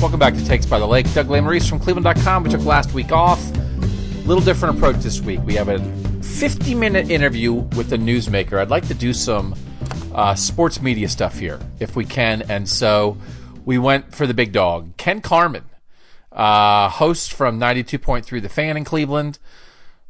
Welcome back to Takes by the Lake. Doug Lesmerises from Cleveland.com. We took last week off. A Little different approach this week. We have a 50 minute interview with a newsmaker. I'd like to do some uh, sports media stuff here if we can. And so we went for the big dog, Ken Carman, uh, host from 92.3 The Fan in Cleveland.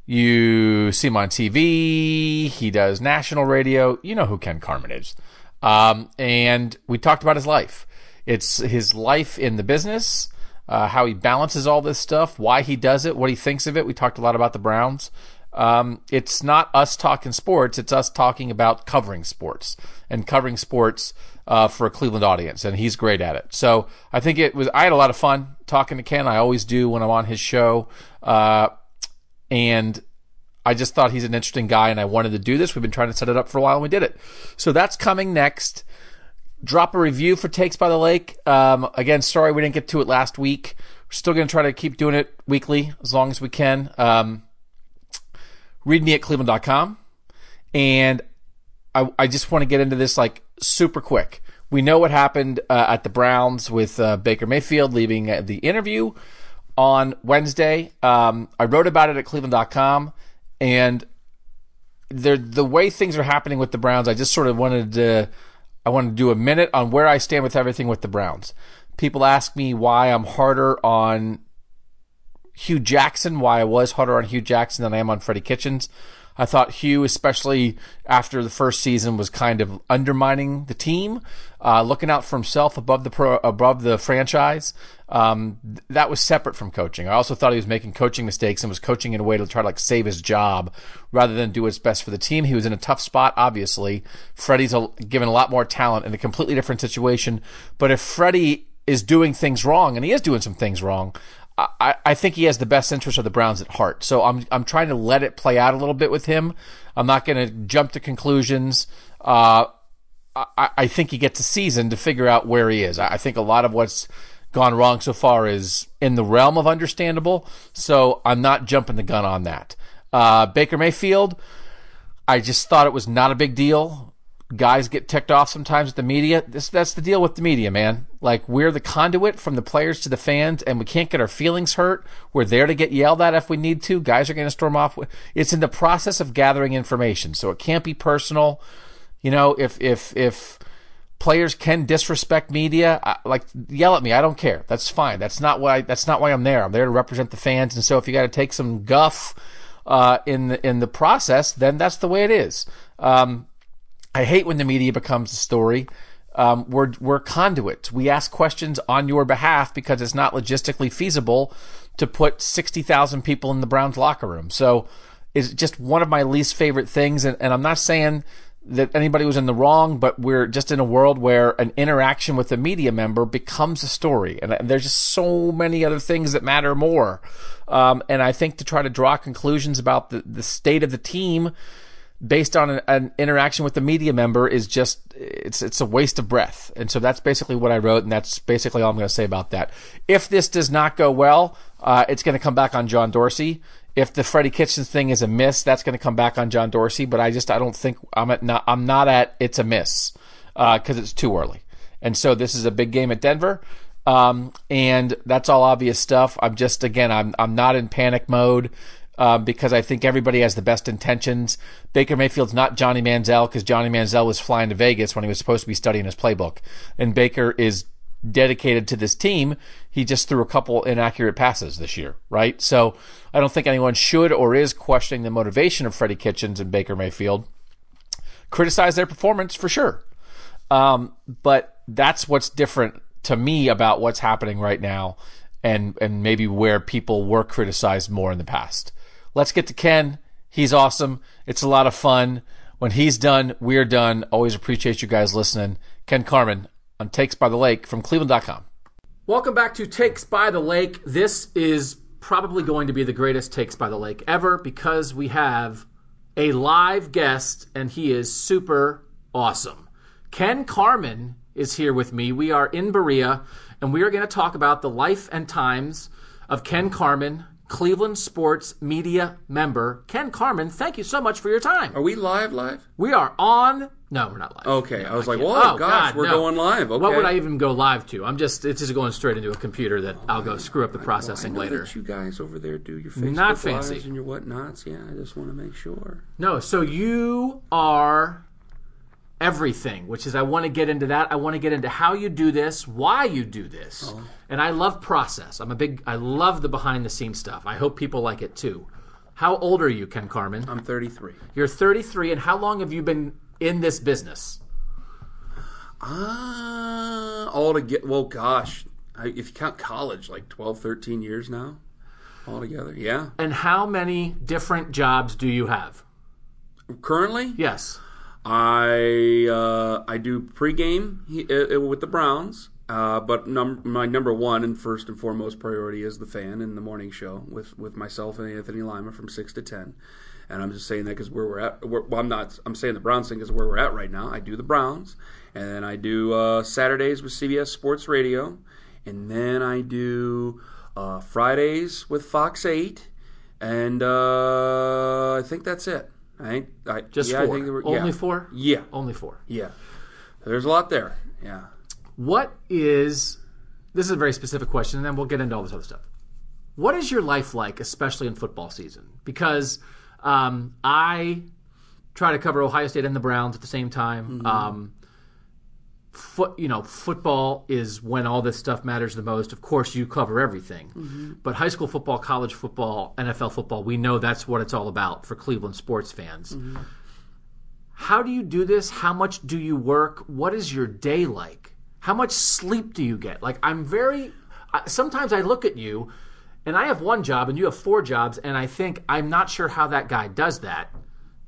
You see him on TV. He does national radio. You know who Ken Carman is. Um, and we talked about his life. It's his life in the business, uh, how he balances all this stuff, why he does it, what he thinks of it. We talked a lot about the Browns. Um, it's not us talking sports; it's us talking about covering sports and covering sports uh, for a Cleveland audience, and he's great at it. So I think it was. I had a lot of fun talking to Ken. I always do when I'm on his show, uh, and I just thought he's an interesting guy, and I wanted to do this. We've been trying to set it up for a while, and we did it. So that's coming next. Drop a review for Takes by the Lake. Um, again, sorry we didn't get to it last week. We're still going to try to keep doing it weekly as long as we can. Um, read me at cleveland.com. And I, I just want to get into this like super quick. We know what happened uh, at the Browns with uh, Baker Mayfield leaving uh, the interview on Wednesday. Um, I wrote about it at cleveland.com. And the, the way things are happening with the Browns, I just sort of wanted to. I want to do a minute on where I stand with everything with the Browns. People ask me why I'm harder on Hue Jackson, why I was harder on Hue Jackson than I am on Freddie Kitchens. I thought Hugh, especially after the first season, was kind of undermining the team, uh, looking out for himself above the pro, above the franchise. Um, that was separate from coaching. I also thought he was making coaching mistakes and was coaching in a way to try to like save his job rather than do what's best for the team. He was in a tough spot, obviously. Freddie's a, given a lot more talent in a completely different situation. But if Freddie is doing things wrong, and he is doing some things wrong, I, I think he has the best interest of the Browns at heart. So I'm I'm trying to let it play out a little bit with him. I'm not going to jump to conclusions. Uh, I, I think he gets a season to figure out where he is. I think a lot of what's gone wrong so far is in the realm of understandable. So I'm not jumping the gun on that. Uh, Baker Mayfield, I just thought it was not a big deal guys get ticked off sometimes at the media. This that's the deal with the media, man. Like we're the conduit from the players to the fans, and we can't get our feelings hurt. We're there to get yelled at if we need to. Guys are going to storm off. It's in the process of gathering information, so it can't be personal. You know, if if if players can disrespect media, I, like yell at me, I don't care. That's fine. That's not why. That's not why I'm there. I'm there to represent the fans, and so if you got to take some guff. Uh, in the in the process, then that's the way it is. Um, I hate when the media becomes the story. Um, we're we're conduits. We ask questions on your behalf because it's not logistically feasible to put sixty thousand people in the Browns locker room. So it's just one of my least favorite things. And, and I'm not saying that anybody was in the wrong, but we're just in a world where an interaction with a media member becomes a story, and there's just so many other things that matter more. Um, and I think to try to draw conclusions about the the state of the team based on an, an, interaction with the media member is just it's it's a waste of breath. And so that's basically what I wrote, and that's basically all I'm going to say about that. If this does not go well, uh, it's going to come back on John Dorsey. If the Freddie Kitchens thing is a miss, that's going to come back on John Dorsey. But I just I don't think I'm at not I'm not at it's a miss because uh, it's too early. And so this is a big game at Denver. Um, and that's all obvious stuff. I'm just again, I'm I'm not in panic mode um, because I think everybody has the best intentions. Baker Mayfield's not Johnny Manziel because Johnny Manziel was flying to Vegas when he was supposed to be studying his playbook, and Baker is dedicated to this team. He just threw a couple inaccurate passes this year, right? So I don't think anyone should or is questioning the motivation of Freddie Kitchens and Baker Mayfield. Criticize their performance for sure, um, but that's what's different to me about what's happening right now and and maybe where people were criticized more in the past. Let's get to Ken. He's awesome. It's a lot of fun. When he's done, we're done. Always appreciate you guys listening. Ken Carman on Takes by the Lake from Cleveland.com. Welcome back to Takes by the Lake. This is probably going to be the greatest Takes by the Lake ever because we have a live guest and he is super awesome. Ken Carman is here with me. We are in Berea and we are going to talk about the life and times of Ken Carman, Cleveland Sports Media member, Ken Carman. Thank you so much for your time. Are we live? Live? We are on. No, we're not live. Okay, No, I was like, can't. "Whoa, oh, gosh, God, we're no. going live." What would I even go live to? I'm just. It's just going straight into a computer that I'll go screw up the I processing later. you guys over there do your Facebook Not fancy. lives and your whatnots. Yeah, I just want to make sure. No, so you are everything, which is I want to get into that. I want to get into how you do this, why you do this. Oh. And I love process. I'm a big I love the behind the scenes stuff. I hope people like it too. How old are you, Ken Carman? I'm 33. You're 33 and how long have you been in this business? Ah, all to get. Well, gosh, I, if you count college, like 12, 13 years now, altogether. Yeah. And how many different jobs do you have? Currently, Yes. I uh, I do pregame he- uh, uh, with the Browns, uh, but num- my number one and first and foremost priority is the fan and the morning show with, with myself and Anthony Lima from six to ten. And I'm just saying that because where we're at, well, I'm not. I'm saying the Browns thing is where we're at right now. I do the Browns, and then I do uh, Saturdays with CBS Sports Radio, and then I do uh, Fridays with Fox Eight, and uh, I think that's it. I think I, Just yeah, I think were- Only yeah. four? Yeah, Only four. yeah. There's a lot there. Yeah. What is this is a very specific question, and then we'll get into all this other stuff. What is your life like, especially in football season? Because um, I try to cover Ohio State and the Browns at the same time. Um, foot, you know, football is when all this stuff matters the most. Of course, you cover everything, but high school football, college football, NFL football, we know that's what it's all about for Cleveland sports fans. How do you do this? How much do you work? What is your day like? How much sleep do you get? Like, I'm very. Sometimes I look at you, and I have one job, and you have four jobs, and I think I'm not sure how that guy does that.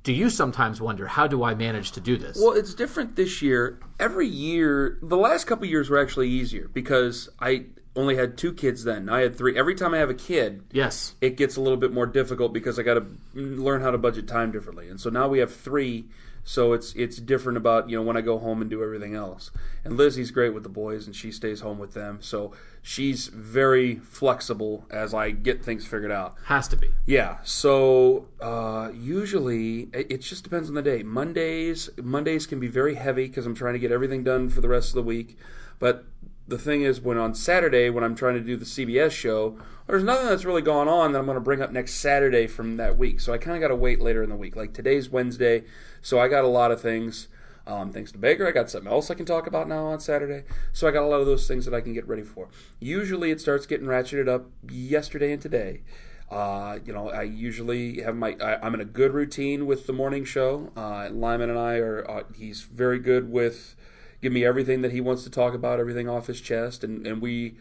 Do you sometimes wonder how do I manage to do this? Well, it's different this year. Every year, the last couple years were actually easier because I only had two kids then. I had three. Every time I have a kid, yes. it gets a little bit more difficult because I got to learn how to budget time differently. And so now we have three, so it's it's different about you know when I go home and do everything else. And Lizzie's great with the boys, and she stays home with them, so she's very flexible as I get things figured out. Has to be. Yeah. So uh, usually it, it just depends on the day. Mondays Mondays can be very heavy because I'm trying to get everything done for the rest of the week. But the thing is, when on Saturday when I'm trying to do the CBS show, there's nothing that's really going on that I'm going to bring up next Saturday from that week. So I kind of got to wait later in the week. Like today's Wednesday, so I got a lot of things. Um, thanks to Baker, I got something else I can talk about now on Saturday. So I got a lot of those things that I can get ready for. Usually it starts getting ratcheted up yesterday and today. Uh, you know, I usually have my. I, I'm in a good routine with the morning show. Uh, Lima and I are. Uh, he's very good with give me everything that he wants to talk about, everything off his chest, and and we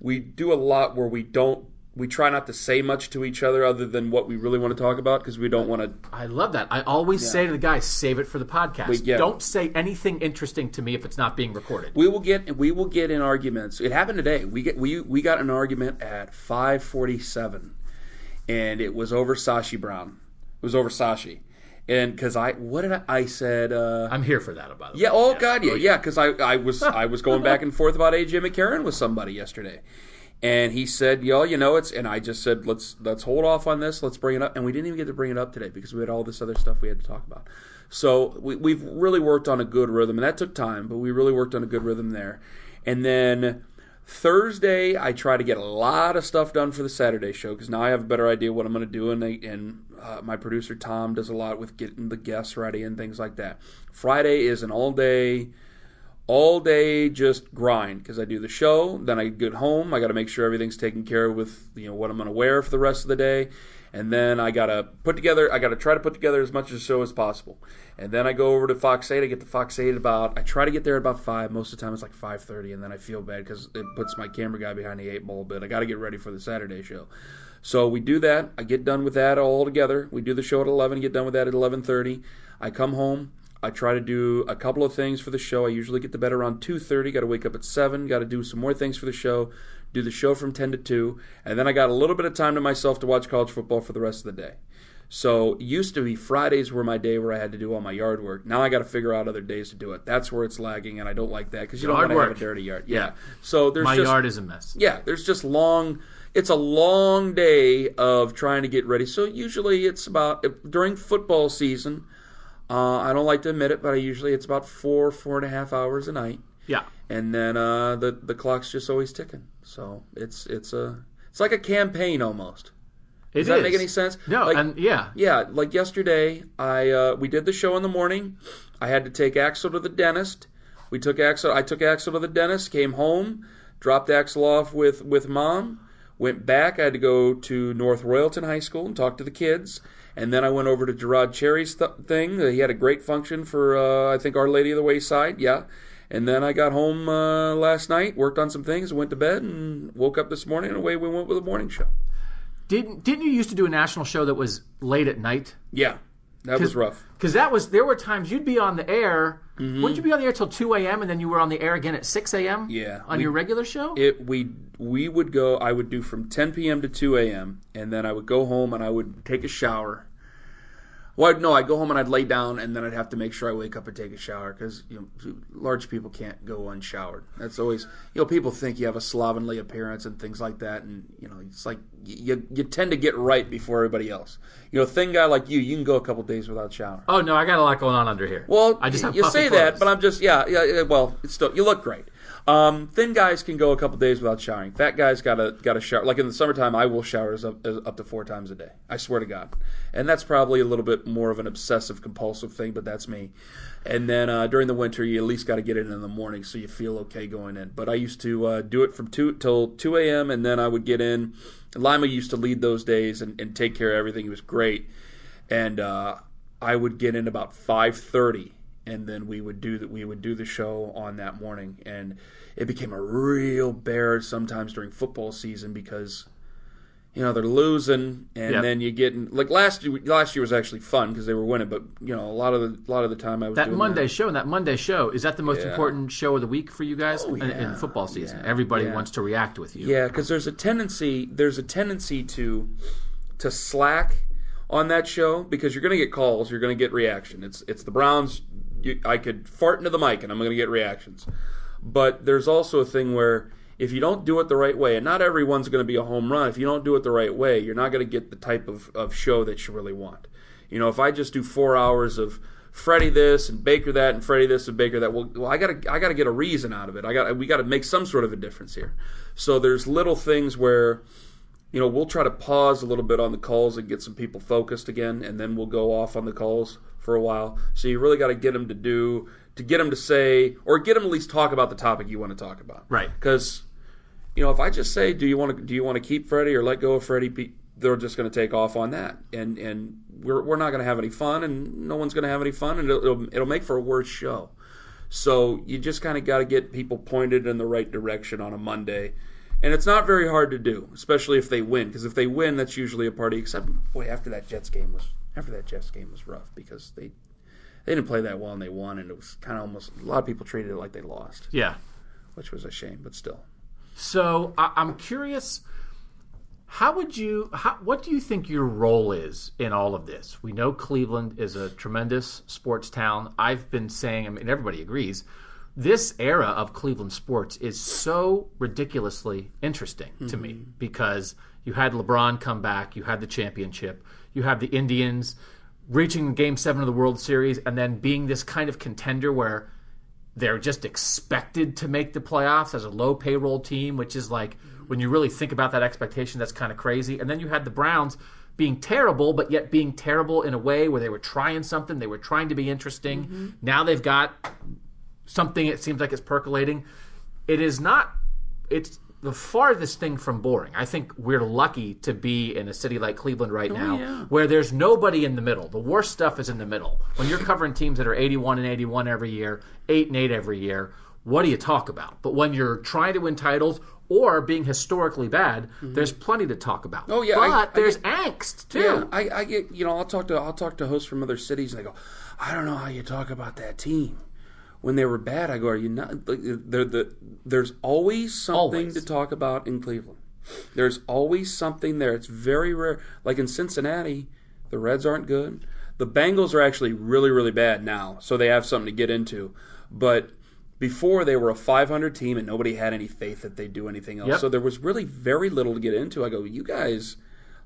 we do a lot where we don't. We try not to say much to each other other than what we really want to talk about because we don't want to I love that. I always say to the guys, save it for the podcast. We- yeah. Don't say anything interesting to me if it's not being recorded. We will get we will get in arguments. It happened today. We get we we got an argument at five forty seven, and it was over Sashi Brown. It was over Sashi, and because I what did I, I said? Uh, I'm here for that, by the way. yeah. Oh God. Yeah. Yeah. Because I I was I was going back and forth about AJ McCarron with somebody yesterday. And he said, "Yo, you know it's," and I just said, "Let's let's hold off on this. Let's bring it up." And we didn't even get to bring it up today because we had all this other stuff we had to talk about. So we, we've really worked on a good rhythm, and that took time, but we really worked on a good rhythm there. And then Thursday, I try to get a lot of stuff done for the Saturday show because now I have a better idea what I'm going to do, and, they, and uh, my producer Tom does a lot with getting the guests ready and things like that. Friday is an all day all day just grind because I do the show, then I get home, I got to make sure everything's taken care of with you know what I'm going to wear for the rest of the day, and then I got to put together, I got to try to put together as much of the show as possible, and then I go over to Fox 8, I get to Fox 8 about, I try to get there at about five, most of the time it's like 5:30, and then I feel bad because it puts my camera guy behind the eight ball, but I got to get ready for the Saturday show. So we do that. I get done with that all together. We do the show at 11, get done with that at 11:30. I come home. I try to do a couple of things for the show. I usually get to bed around 2:30. Got to wake up at 7. Got to do some more things for the show. Do the show from 10 to 2, and then I got a little bit of time to myself to watch college football for the rest of the day. So used to be Fridays were my day where I had to do all my yard work. Now I got to figure out other days to do it. That's where it's lagging, and I don't like that because you don't want to have a dirty yard. Yeah. Yeah. So there's My just yard is a mess. yeah, there's just long. It's a long day of trying to get ready. So usually it's about during football season. Uh, I don't like to admit it, but I usually it's about four, four and a half hours a night, Yeah. and then uh, the the clock's just always ticking. So it's it's a it's like a campaign almost. It Does that is. make any sense? No, Like- and yeah. Yeah, like yesterday, I uh, we did the show in the morning. I had to take Axel to the dentist. We took Axel. I took Axel to the dentist. Came home, dropped Axel off with with mom. Went back. I had to go to North Royalton High School and talk to the kids. And then I went over to Gerard Cherry's th- thing. He had a great function for uh, I think Our Lady of the Wayside. Yeah. And then I got home uh, last night, worked on some things, went to bed, and woke up this morning, and away we went with a morning show. Didn't didn't you used to do a national show that was late at night? Yeah, that was rough. Because that was there were times you'd be on the air. Mm-hmm. Wouldn't you be on the air till two a.m. and then you were on the air again at six a.m. Yeah, on we- your regular show. it we we would go i would do from 10 p.m to 2 a.m and then i would go home and i would take a shower well no i'd go home and i'd lay down and then i'd have to make sure i wake up and take a shower because you know large people can't go unshowered that's always you know people think you have a slovenly appearance and things like that and you know it's like you, you tend to get right before everybody else you know a thin guy like you you can go a couple days without shower. oh no, I got a lot going on under here. well, I just have you say that, but I'm just yeah, yeah. yeah, Well, it's still you look great. Um, thin guys can go a couple days without showering. Fat guys gotta gotta shower. Like in the summertime, I will shower as up, as up to four times a day. I swear to God, and that's probably a little bit more of an obsessive compulsive thing, but that's me. And then uh, during the winter, you at least got to get it in the morning so you feel okay going in. But I used to uh, do it from two till two a.m. and then I would get in. Lima used to lead those days and, and take care of everything. He was great and uh, I would get in about five thirty, and then we would do that. We would do the show on that morning, and it became a real bear sometimes during football season because you know they're losing, and Yep. then you get in, like last year. Last year was actually fun because they were winning, but you know a lot of the a lot of the time I was that Monday show and that Monday show is that the most Yeah. important show of the week for you guys Oh, in, in football season? Yeah. Everybody Yeah. wants to react with you. Yeah, because there's a tendency there's a tendency to to slack on that show because you're going to get calls, you're going to get reaction. It's it's the Browns. You, I could fart into the mic and I'm going to get reactions. But there's also a thing where if you don't do it the right way, and not everyone's going to be a home run, if you don't do it the right way, you're not going to get the type of, of show that you really want. You know, if I just do four hours of Freddie this and Baker that and Freddie this and Baker that, well, well I got to I got to get a reason out of it. I got we got to make some sort of a difference here. So there's little things where you know, we'll try to pause a little bit on the calls and get some people focused again, and then we'll go off on the calls for a while. So you really got to get them to do, to get them to say, or get them at least talk about the topic you want to talk about. Right. Because, you know, if I just say, do you want to, do you want to keep Freddie or let go of Freddie? They're just going to take off on that, and and we're we're not going to have any fun, and no one's going to have any fun, and it'll it'll, it'll make for a worse show. So you just kind of got to get people pointed in the right direction on a Monday. And it's not very hard to do, especially if they win. Because if they win, that's usually a party. Except, boy, after that Jets game was after that Jets game was rough because they they didn't play that well and they won, and it was kind of almost a lot of people treated it like they lost, Yeah. which was a shame. But still, So I, I'm curious, how would you? How, what do you think your role is in all of this? We know Cleveland is a tremendous sports town. I've been saying, I mean, everybody agrees. This era of Cleveland sports is so ridiculously interesting to me mm-hmm. because you had LeBron come back, you had the championship, you have the Indians reaching Game Seven of the World Series, and then being this kind of contender where they're just expected to make the playoffs as a low payroll team, which is like mm-hmm. when you really think about that expectation, that's kind of crazy. And then you had the Browns being terrible, but yet being terrible in a way where they were trying something, they were trying to be interesting. Mm-hmm. Now they've got something it seems like it's percolating. It is not it's the farthest thing from boring. I think we're lucky to be in a city like Cleveland right now yeah. where there's nobody in the middle. The worst stuff is in the middle. When you're covering teams that are 81 and 81 every year, 8 and 8 every year, what do you talk about? But when you're trying to win titles or being historically bad, there's plenty to talk about. Mm-hmm. Oh, yeah, But I- I there's angst too. yeah, I, I get you know I'll talk to I'll talk to hosts from other cities and they go, I don't know how you talk about that team. When they were bad, I go, are you not? like, the, there's always something Always. to talk about in Cleveland. There's always something there. It's very rare. Like in Cincinnati, The Reds aren't good. The Bengals are actually really, really bad now, so they have something to get into. But before they were a 500 team and nobody had any faith that they'd do anything else. Yep. So there was really very little to get into. I go, you guys,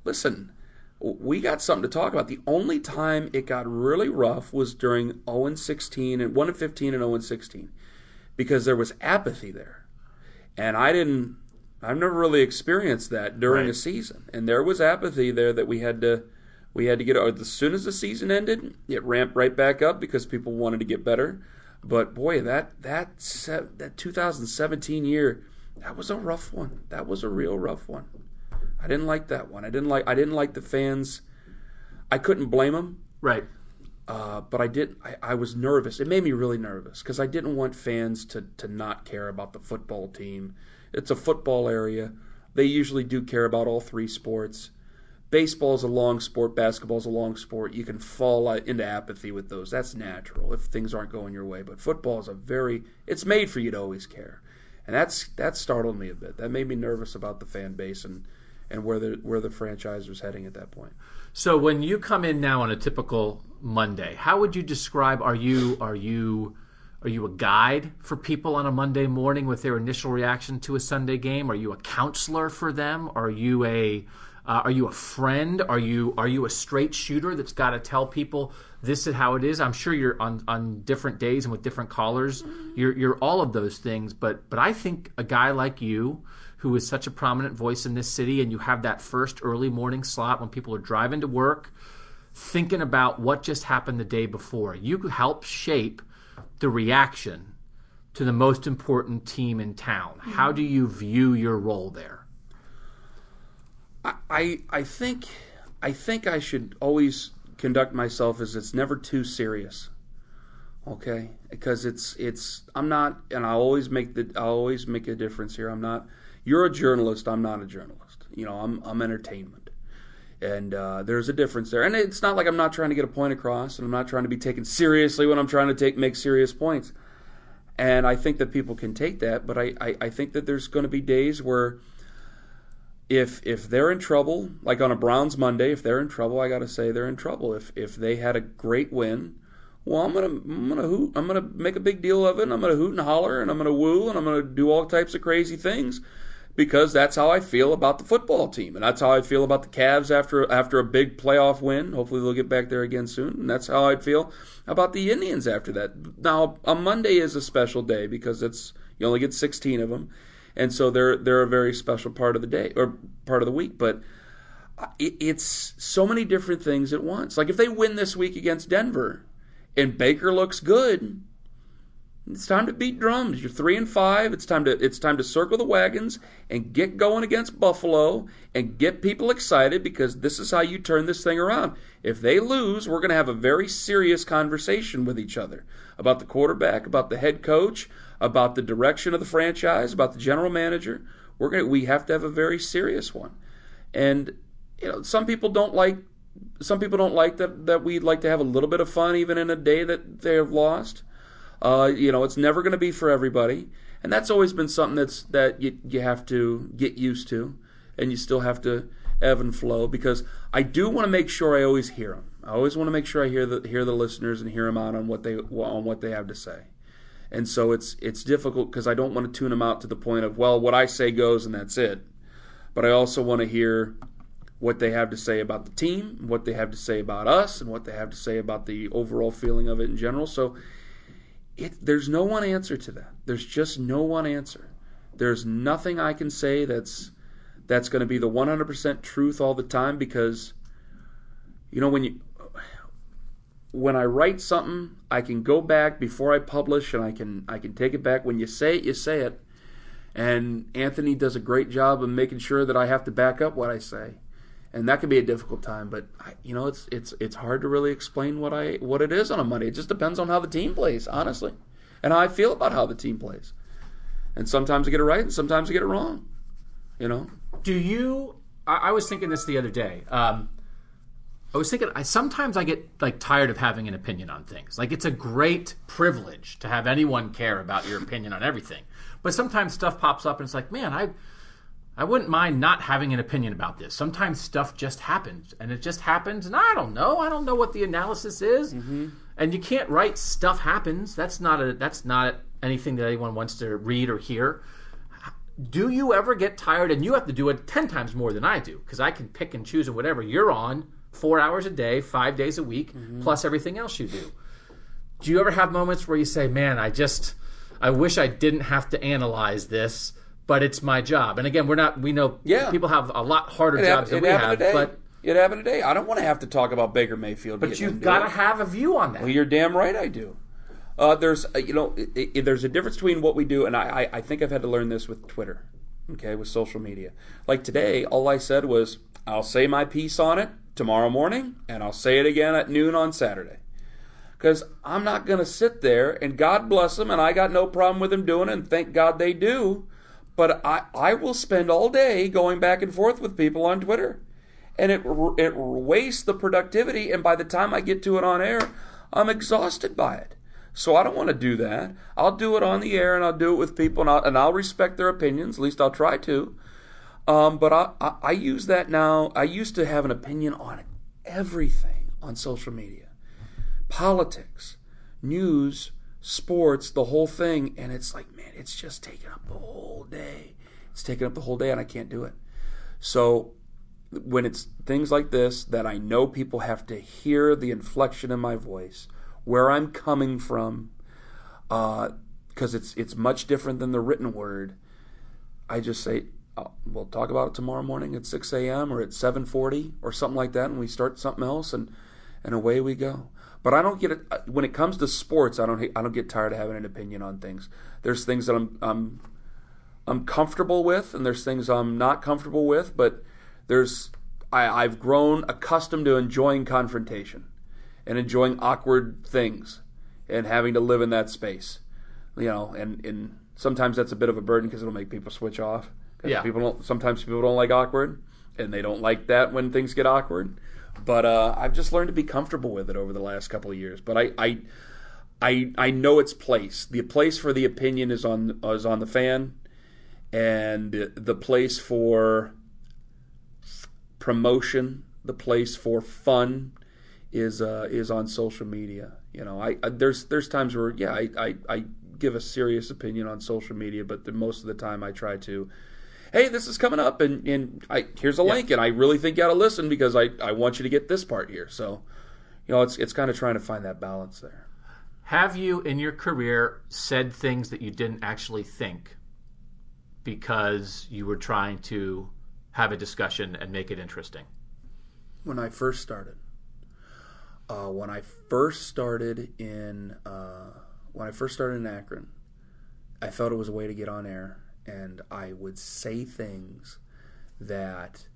listen, we got something to talk about. The only time it got really rough was during 0 and 16 and 1 and 15 and 0 and 16 because there was apathy there. And I didn't I've never really experienced that during Right. a season. And there was apathy there that we had to we had to get as soon as the season ended, it ramped right back up because people wanted to get better. But boy, that that that 2017 year, that was a rough one. That was a real rough one. I didn't like that one. I didn't like I didn't like the fans. I couldn't blame them, Right. uh, but I did. I, I was nervous. It made me really nervous because I didn't want fans to to not care about the football team. It's a football area. They usually do care about all three sports. Baseball's a long sport. Basketball's a long sport. You can fall uh, into apathy with those. That's natural if things aren't going your way. But football is a very. It's made for you to always care, and that's that startled me a bit. That made me nervous about the fan base and and where the where the franchise was heading at that point. So when you come in now on a typical Monday, how would you describe are you are you are you a guide for people on a Monday morning with their initial reaction to a Sunday game? Are you a counselor for them? Are you a uh, are you a friend? Are you are you a straight shooter that's got to tell people this is how it is? I'm sure you're on on different days and with different callers. You're you're all of those things, but but I think a guy like you who is such a prominent voice in this city and you have that first early morning slot when people are driving to work thinking about what just happened the day before. You help shape the reaction to the most important team in town. How do you view your role there? I I think I think I should always conduct myself as it's never too serious. Okay, because it's it's I'm not, and I always make the I always make a difference here. I'm not. You're a journalist. I'm not a journalist. You know, I'm I'm entertainment, and uh, there's a difference there. And it's not like I'm not trying to get a point across, and I'm not trying to be taken seriously when I'm trying to take make serious points. And I think that people can take that, but I, I, I think that there's going to be days where if if they're in trouble, like on a Browns Monday, if they're in trouble, I got to say they're in trouble. If if they had a great win, well, I'm gonna I'm gonna hoot, I'm gonna make a big deal of it. And I'm gonna hoot and holler, and I'm gonna woo, and I'm gonna do all types of crazy things because that's how I feel about the football team, and that's how I feel about the Cavs after after a big playoff win. Hopefully, they'll get back there again soon, and that's how I'd feel about the Indians after that. Now, a Monday is a special day because it's you only get 16 of them, and so they're they're a very special part of the day or part of the week. But uh, it, it's so many different things at once. Like if they win this week against Denver, and Baker looks good. It's time to beat drums. You're three and five. It's time to it's time to circle the wagons and get going against Buffalo and get people excited because this is how you turn this thing around. If they lose, we're going to have a very serious conversation with each other about the quarterback, about the head coach, about the direction of the franchise, about the general manager. We're going to, we have to have a very serious one. And you know, some people don't like some people don't like that that we like to have a little bit of fun even in a day that they have lost. Uh, you know, it's never going to be for everybody, and that's always been something that's that you you have to get used to, and you still have to ebb and flow because I do want to make sure I always hear them. I always want to make sure I hear the hear the listeners and hear them out on what they on what they have to say, and so it's it's difficult because I don't want to tune them out to the point of well, what I say goes and that's it, but I also want to hear what they have to say about the team, what they have to say about us, and what they have to say about the overall feeling of it in general. So it, there's no one answer to that. There's just no one answer. There's nothing I can say that's that's going to be the 100% truth all the time because you know when you when I write something, I can go back before I publish and I can I can take it back. When you say it, you say it. And Anthony does a great job of making sure that I have to back up what I say and that can be a difficult time. But you know, it's it's it's hard to really explain what I what it is on a Monday. It just depends on how the team plays, honestly, and how I feel about how the team plays. And sometimes I get it right, and sometimes I get it wrong. You know, Do you? I, I was thinking this the other day. Um, I was thinking. I sometimes I get like tired of having an opinion on things. Like it's a great privilege to have anyone care about your opinion on everything. But sometimes stuff pops up and it's like, man, I I wouldn't mind not having an opinion about this. Sometimes stuff just happens, and it just happens, and I don't know. I don't know what the analysis is, Mm-hmm. and you can't write stuff happens. That's not a. That's not anything that anyone wants to read or hear. Do you ever get tired? And you have to do it ten times more than I do because I can pick and choose and whatever you're on four hours a day, five days a week, Mm-hmm. plus everything else you do. Do you ever have moments where you say, "Man, I just, I wish I didn't have to analyze this, but it's my job." And again, we're not. We know Yeah. people have a lot harder It, jobs happened, than we have, today. but it happened today. I don't want to have to talk about Baker Mayfield. but you've got to have a view on that. Well, you're damn right I do. Uh, there's, uh, you know, i i there's a difference between what we do, and I, I, I think I've had to learn this with Twitter, okay, with social media. Like today, all I said was, I'll say my piece on it tomorrow morning, and I'll say it again at noon on Saturday. Because I'm not going to sit there, and God bless them, and I got no problem with them doing it, and thank God they do. But I, I will spend all day going back and forth with people on Twitter and it it wastes the productivity. And by the time I get to it on air, I'm exhausted by it. So I don't want to do that. I'll do it on the air, and I'll do it with people, and I'll, and I'll respect their opinions. At least I'll try to. Um, but I, I I use that now. I used to have an opinion on everything on social media, politics, news, sports, the whole thing, and it's like, man, it's just taking up the whole day. It's taking up the whole day, and I can't do it. So when it's things like this that I know people have to hear the inflection in my voice, where I'm coming from, uh, because it's it's much different than the written word. I just say oh, we'll talk about it tomorrow morning at 6 a.m. or at 7:40 or something like that, and we start something else, and and away we go. But I don't get it uh, when it comes to sports. I don't I don't get tired of having an opinion on things. There's things that I'm I'm I'm comfortable with, and there's things I'm not comfortable with. But there's I, I've grown accustomed to enjoying confrontation and enjoying awkward things and having to live in that space. You know, and and sometimes that's a bit of a burden because it'll make people switch off. Yeah. people don't. Sometimes people don't like awkward, and they don't like that when things get awkward. But uh, I've just learned to be comfortable with it over the last couple of years. But I, I, I, I know its place. The place for the opinion is on is on the fan, and the place for promotion, the place for fun, is uh, is on social media. You know, I, I there's there's times where yeah, I, I, I give a serious opinion on social media, but the, most of the time I try to. Hey, this is coming up, and, and I, here's a link, and I really think you ought to listen because I, I want you to get this part here. So, you know, it's it's kind of trying to find that balance there. Have you in your career said things that you didn't actually think because you were trying to have a discussion and make it interesting? when I first started. Uh, when I first started in uh, when I first started in Akron, I felt it was a way to get on air, and I would say things that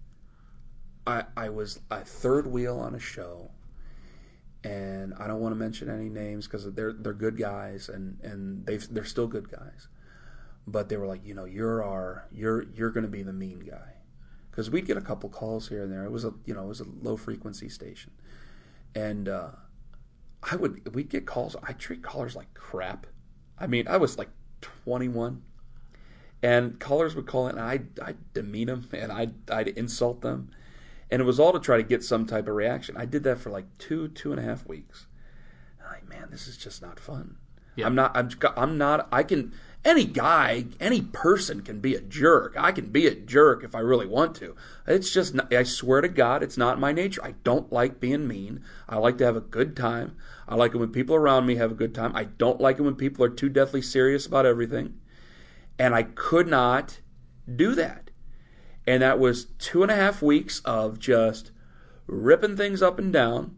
I I was a third wheel on a show, and I don't want to mention any names because they're they're good guys, and and they they're still good guys, but they were like, you know, you're our you're you're going to be the mean guy because we'd get a couple calls here and there. It was a you know it was a low frequency station, and uh, I would we'd get calls. I treat callers like crap. I mean, I was like 21, and callers would call in, and I'd, I'd demean them and I'd I'd insult them, and it was all to try to get some type of reaction. I did that for like two two and a half weeks. I'm like, man, this is just not fun. Yeah. I'm not. I'm. I'm not. I can. Any guy, any person can be a jerk. I can be a jerk if I really want to. It's just. Not, I swear to God, it's not my nature. I don't like being mean. I like to have a good time. I like it when people around me have a good time. I don't like it when people are too deathly serious about everything. And I could not do that. And that was two and a half weeks of just ripping things up and down.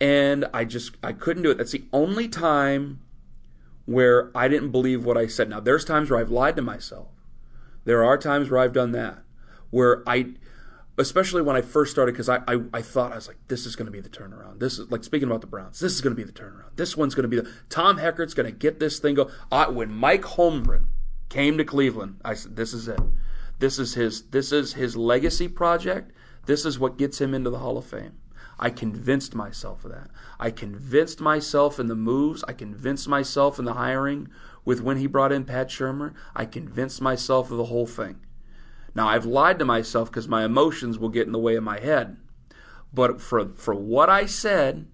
And I just I couldn't do it. That's the only time where I didn't believe what I said. Now, there's times where I've lied to myself. There are times where I've done that, where I, especially when I first started, because I, I, I thought I was like, this is going to be the turnaround. This is like speaking about the Browns. This is going to be the turnaround. This one's going to be the Tom Heckert's going to get this thing go. I, when Mike Holmgren came to Cleveland, I said, this is it. This is his. This is his legacy project. This is what gets him into the Hall of Fame. I convinced myself of that. I convinced myself in the moves. I convinced myself in the hiring with when he brought in Pat Shurmur. I convinced myself of the whole thing. Now I've lied to myself because my emotions will get in the way of my head. But for for what I said,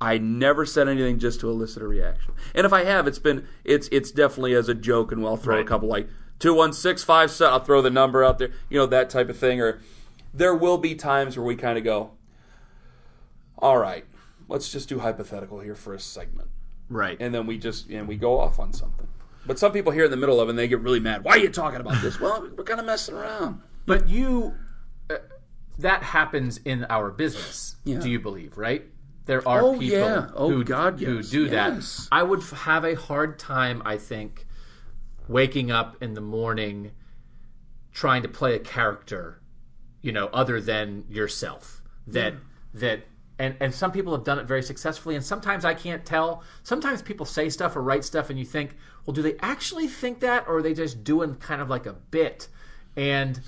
I never said anything just to elicit a reaction. And if I have, it's been it's it's definitely as a joke, and I'll throw Right. a couple like two one six five. two one six five seven. I'll throw the number out there, you know that type of thing. Or there will be times where we kind of go, all right, let's just do hypothetical here for a segment, Right. and then we just and we go off on something. But some people here in the middle of it, and they get really mad. Why are you talking about this? well, we're kind of messing around. But you, uh, that happens in our business. Yeah. Do you believe? Right? There are Oh, people yeah. Oh, who, God, who yes. do Yes. that. I would have a hard time, I think, waking up in the morning trying to play a character, you know, other than yourself. That that. And, and some people have done it very successfully, and sometimes I can't tell. Sometimes people say stuff or write stuff, and you think, well, do they actually think that, or are they just doing kind of like a bit? And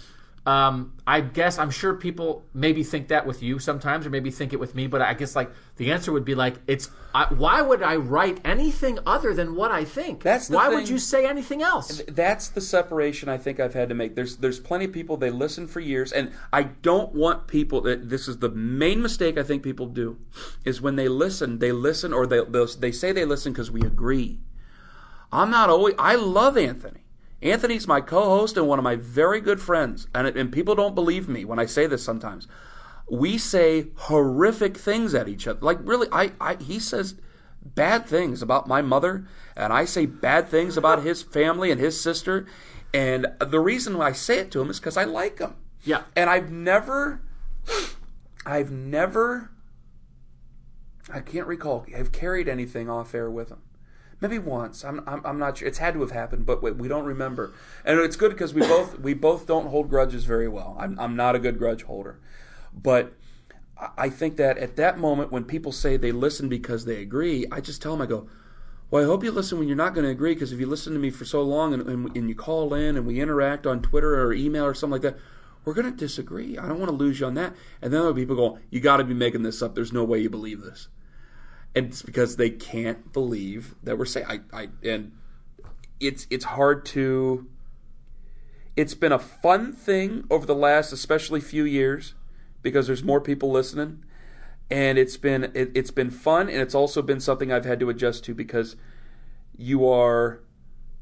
um, I guess I'm sure people maybe think that with you sometimes, or maybe think it with me. But I guess like the answer would be like, it's I, why would I write anything other than what I think? That's the why would you say anything else? that's the separation I think I've had to make. There's there's plenty of people they listen for years, and I don't want people. This is the main mistake I think people do, is when they listen, they listen or they they'll, they say they listen because we agree. I'm not always. I love Anthony. Anthony's my co-host and one of my very good friends, and and people don't believe me when I say this sometimes. We say horrific things at each other. Like really, I, I he says bad things about my mother, and I say bad things about his family and his sister. And the reason why I say it to him is because I like him. Yeah. And I've never, I've never, I can't recall, I've carried anything off air with him. Maybe once. I'm, I'm, I'm not sure. It's had to have happened, but we, we don't remember. And it's good because we both we both don't hold grudges very well. I'm, I'm not a good grudge holder, but I- think that at that moment when people say they listen because they agree, I just tell them I go, well, I hope you listen when you're not going to agree because if you listen to me for so long and, and, and you call in and we interact on Twitter or email or something like that, we're going to disagree. I don't want to lose you on that. And then other people go, you got to be making this up. There's no way you believe this. And it's because they can't believe that we're saying, I, I, and it's, it's hard to, it's been a fun thing over the last, especially few years because there's more people listening and it's been it, it's been fun and it's also been something I've had to adjust to because you are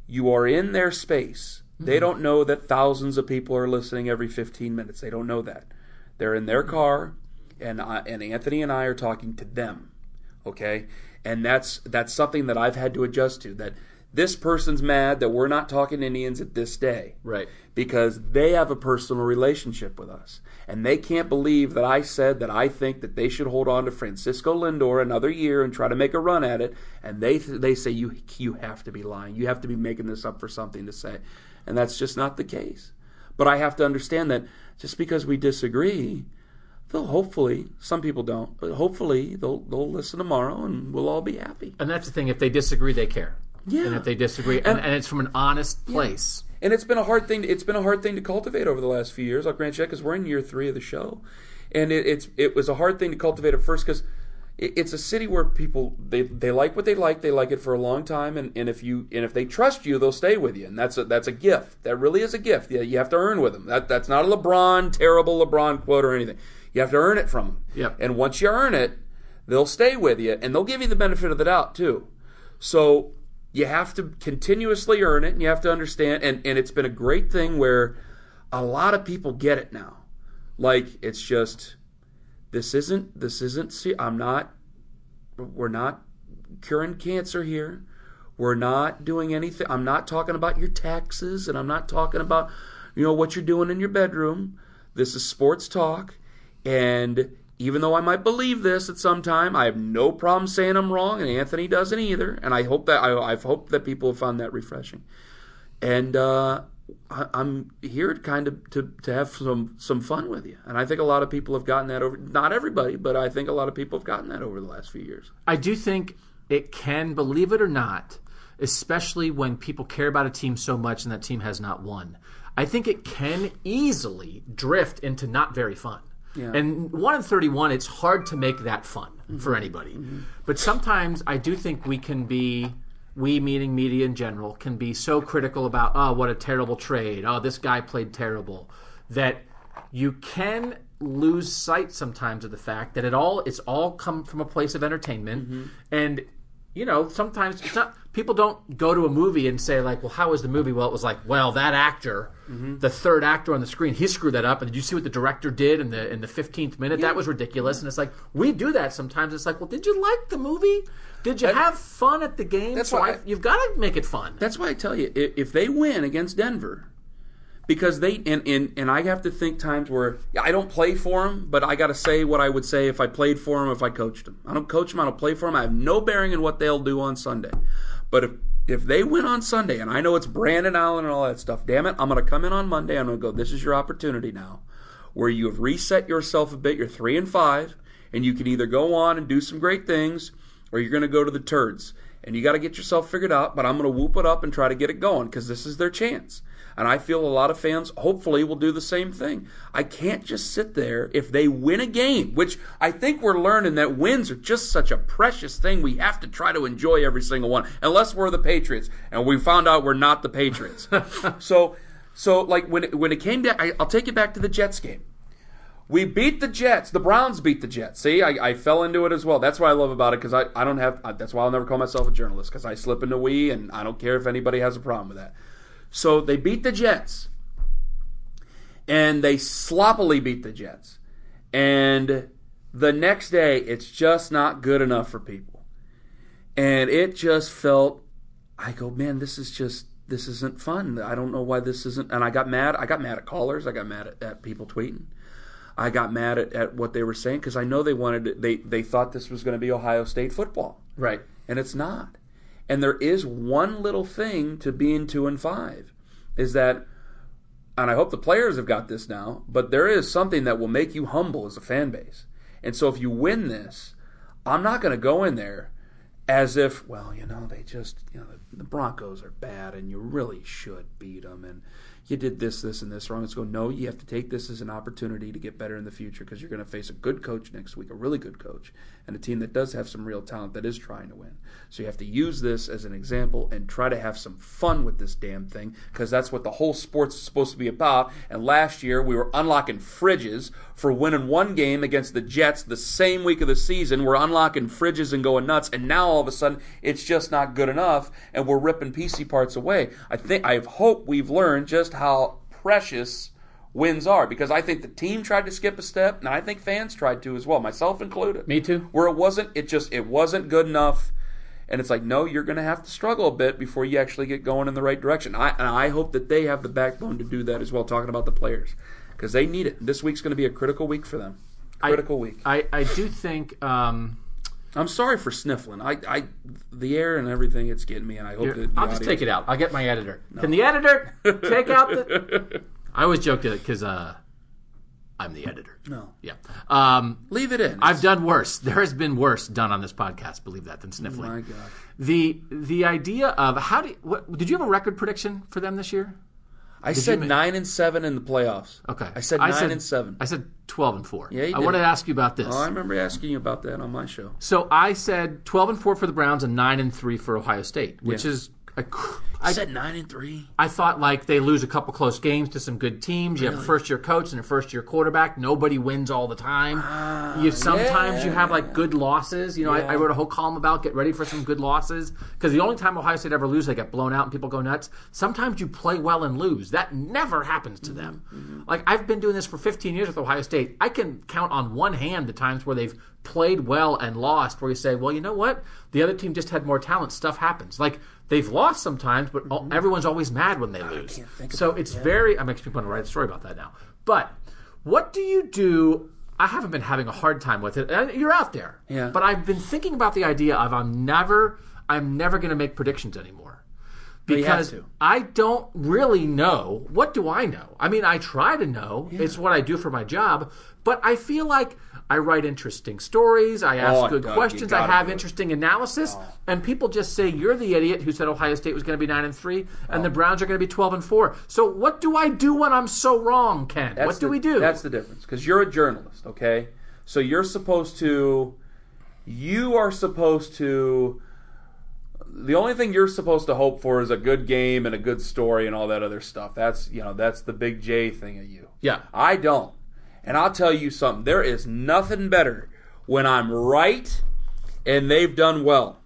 you are in their space. They mm-hmm. don't know that thousands of people are listening every 15 minutes. They don't know that. They're in their car and I, and Anthony and I are talking to them. Okay? And that's that's something that I've had to adjust to that this person's mad that we're not talking Indians at this day Right. because they have a personal relationship with us. And they can't believe that I said that I think that they should hold on to Francisco Lindor another year and try to make a run at it. And they they say you you have to be lying. You have to be making this up for something to say. And that's just not the case. But I have to understand that just because we disagree, they'll hopefully some people don't, but hopefully they'll they'll listen tomorrow and we'll all be happy. And that's the thing. If they disagree, they care. Yeah. And if they disagree, and, and it's from an honest place. And it's been a hard thing. It's been a hard thing to cultivate over the last few years. I'll grant you because we're in year three of the show, and it, it's it was a hard thing to cultivate at first because it, it's a city where people they, they like what they like. They like it for a long time, and, and if you and if they trust you, they'll stay with you, and that's a that's a gift. That really is a gift. Yeah, you have to earn with them. That that's not a LeBron terrible LeBron quote or anything. You have to earn it from them. Yep. And once you earn it, they'll stay with you, and they'll give you the benefit of the doubt too. So you have to continuously earn it and you have to understand and, and it's been a great thing where a lot of people get it now. Like it's just this isn't this isn't see i'm not we're not curing cancer here. We're not doing anything i'm not talking about your taxes and i'm not talking about you know what you're doing in your bedroom. This is sports talk and even though I might believe this at some time, I have no problem saying I'm wrong, and Anthony doesn't either. And I hope that I, I've hoped that people have found that refreshing. And uh, I, I'm here kind of to, to have some some fun with you. And I think a lot of people have gotten that over. Not everybody, but I think a lot of people have gotten that over the last few years. I do think it can, believe it or not, especially when people care about a team so much and that team has not won. I think it can easily drift into not very fun. And one in thirty-one, it's hard to make that fun mm-hmm. for anybody. Mm-hmm. But sometimes I do think we can be, we meaning media in general, can be so critical about, oh, what a terrible trade. Oh, this guy played terrible. that you can lose sight sometimes of the fact that it all it's all come from a place of entertainment mm-hmm. and you know sometimes it's not people don't go to a movie and say like well how was the movie? Well it was like well that actor mm-hmm. the third actor on the screen he screwed that up and did you see what the director did in the in the 15th minute? That was ridiculous. And it's like we do that sometimes. It's like well did you like the movie? Did you have fun at the game? That's so why I, I- you've got to make it fun. That's why I tell you, i- if they win against Denver, because they and and, and I have to think times where I don't play for them, but I got to say what I would say if I played for them, if I coached them. I don't coach them, I don't play for them. I have no bearing in what they'll do on Sunday. But if if they win on Sunday, and I know it's Brandon Allen and all that stuff, damn it, I'm going to come in on Monday. I'm going to go. This is your opportunity now, where you have reset yourself a bit. You're three and five, and you can either go on and do some great things, or you're going to go to the turds. And you got to get yourself figured out. But I'm going to whoop it up and try to get it going because this is their chance. And I feel a lot of fans hopefully will do the same thing. I can't just sit there if they win a game, which I think we're learning that wins are just such a precious thing. We have to try to enjoy every single one, unless we're the Patriots. And we found out we're not the Patriots. so, so like when it, when it came down, I, I'll take it back to the Jets game. We beat the Jets. The Browns beat the Jets. See, I, I fell into it as well. That's what I love about it because I, I don't have. That's why I'll never call myself a journalist because I slip into we and I don't care if anybody has a problem with that. So they beat the Jets, and they sloppily beat the Jets, and the next day it's just not good enough for people, and it just felt. I go, man, this is just this isn't fun. I don't know why this isn't. And I got mad. I got mad at callers. I got mad at, at people tweeting. I got mad at, at what they were saying because I know they wanted they they thought this was going to be Ohio State football, right and it's not. And there is one little thing to being two and five, is that, and I hope the players have got this now. But there is something that will make you humble as a fan base. And so if you win this, I'm not going to go in there as if, well, you know, they just, you know, the, the Broncos are bad and you really should beat them and you did this, this, and this wrong. It's go, no, you have to take this as an opportunity to get better in the future because you're going to face a good coach next week, a really good coach, and a team that does have some real talent that is trying to win. So you have to use this as an example and try to have some fun with this damn thing because that's what the whole sports supposed to be about. And last year we were unlocking fridges for winning one game against the Jets the same week of the season. We're unlocking fridges and going nuts, and now all of a sudden it's just not good enough, and we're ripping PC parts away. I think I hope we've learned just how precious wins are because I think the team tried to skip a step, and I think fans tried to as well, myself included. Me too. Where it wasn't, it just it wasn't good enough. And it's like, no, you're going to have to struggle a bit before you actually get going in the right direction. I, and I hope that they have the backbone to do that as well, talking about the players, because they need it. This week's going to be a critical week for them. Critical week. I, I do think um, I'm sorry for sniffling. I, I, the air and everything, it's getting me, and I hope that I'll just take it out. I'll get my editor. Can the editor take out the? I always joke because uh, I'm the editor. No, Yeah. Um, leave it in. I've done worse. There has been worse done on this podcast. Believe that than sniffling. my God. The the idea of how do you, what, did you have a record prediction for them this year? I said make- nine and seven in the playoffs. Okay, I said nine and seven. I said twelve and four. Yeah, you I did. wanted to ask you about this. Oh, I remember asking you about that on my show. so I said twelve and four for the Browns and nine and three for Ohio State, which Yeah. is a, cr- I said nine and three. I thought like they lose a couple close games to some good teams. You have a first year coach and a first year quarterback. Nobody wins all the time. Ah, you sometimes you have like good losses. You know, I, I wrote a whole column about get ready for some good losses because the only time Ohio State ever lose, they get blown out and people go nuts. Sometimes you play well and lose. That never happens to them. Mm-hmm, mm-hmm. Like I've been doing this for 15 years with Ohio State. I can count on one hand the times where they've played well and lost. Where you say, well, you know what, the other team just had more talent. Stuff happens. Like they've lost sometimes, but all, everyone's always mad when they lose. So it's very. I makes me want to write a story about that now. But what do you do? I haven't been having a hard time with it. And You're out there, Yeah. But I've been thinking about the idea of I'm never, I'm never going to make predictions anymore because. I don't really know. What do I know? I mean, I try to know. It's what I do for my job, but I feel like I write interesting stories. I ask Oh, good questions. I have interesting analysis, oh. and people just say you're the idiot who said Ohio State was going to be nine and three, and Oh. the Browns are going to be twelve and four. So what do I do when I'm so wrong, Ken? That's what do the- we do? That's the difference because you're a journalist, okay? So you're supposed to, you are supposed to the only thing you're supposed to hope for is a good game and a good story and all that other stuff. That's you know that's the big J thing of you. Yeah. I don't. And I'll tell you something. There is nothing better when I'm right and they've done well.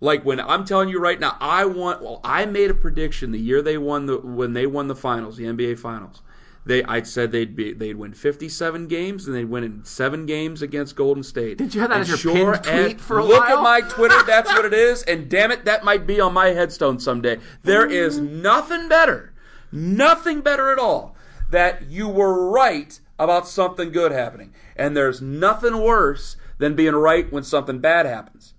Like when I'm telling you right now, I want. Well, I made a prediction the year they won the when they won the finals, the NBA finals. They, I said they'd be they'd win 57 games and they'd win in seven games against Golden State. Did you have that And as your sure pinned tweet as- for a look while? at my Twitter. That's what it is. And damn it, that might be on my headstone someday. There is mm. nothing better, nothing better at all that you were right about something good happening, and there's nothing worse than being right when something bad happens.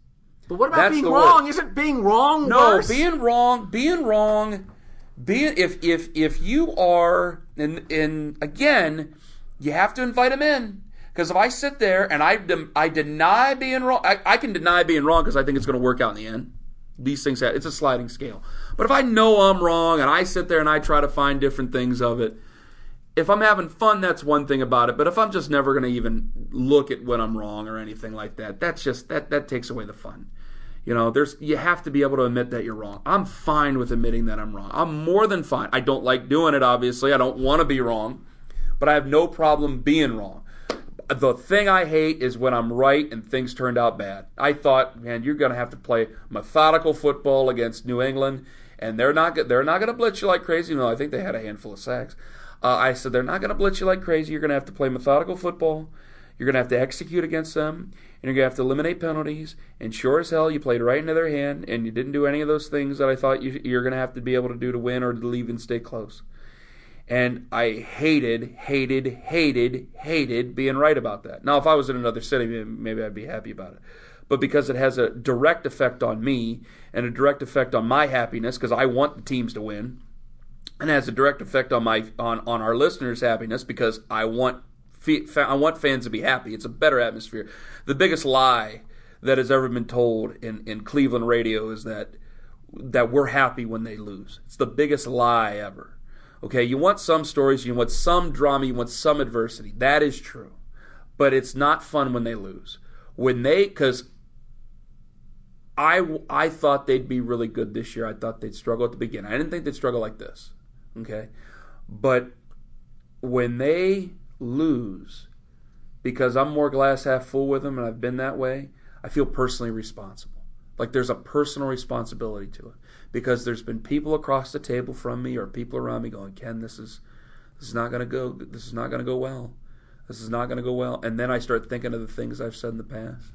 But what about That's being wrong? worst. Isn't being wrong No, worse? being wrong, being wrong, being if if if you are and and again, you have to invite them in because if I sit there and I dem- I deny being wrong, I, I can deny being wrong because I think it's going to work out in the end. These things have, it's a sliding scale. But if I know I'm wrong and I sit there and I try to find different things of it, if I'm having fun, that's one thing about it. But if I'm just never going to even look at when I'm wrong or anything like that, that's just that that takes away the fun. You know, there's you have to be able to admit that you're wrong. I'm fine with admitting that I'm wrong. I'm more than fine. I don't like doing it obviously. I don't want to be wrong, but I have no problem being wrong. The thing I hate is when I'm right and things turned out bad. I thought, man, you're going to have to play methodical football against New England, and they're not they're not going to blitz you like crazy. No, I think they had a handful of sacks. Uh, I said they're not going to blitz you like crazy. You're going to have to play methodical football. You're going to have to execute against them, and you're going to have to eliminate penalties. And sure as hell, you played right into their hand, and you didn't do any of those things that I thought you, you're going to have to be able to do to win or to leave and stay close. And I hated, hated, hated, hated being right about that. Now, if I was in another city, maybe- maybe I'd be happy about it. But because it has a direct effect on me and a direct effect on my happiness, because I want the teams to win, and has a direct effect on my on, on our listeners' happiness because I want I want fans to be happy. It's a better atmosphere. The biggest lie that has ever been told in, in Cleveland radio is that that we're happy when they lose. It's the biggest lie ever. Okay, you want some stories, you want some drama, you want some adversity. That is true. But it's not fun when they lose. When they cuz I I thought they'd be really good this year. I thought they'd struggle at the beginning. I didn't think they'd struggle like this. Okay? But when they lose because I'm more glass half full with them and I've been that way, I feel personally responsible. Like there's a personal responsibility to it because there's been people across the table from me or people around me going, "Ken, this is this is not going to go this is not going to go well. This is not going to go well." And then I start thinking of the things I've said in the past.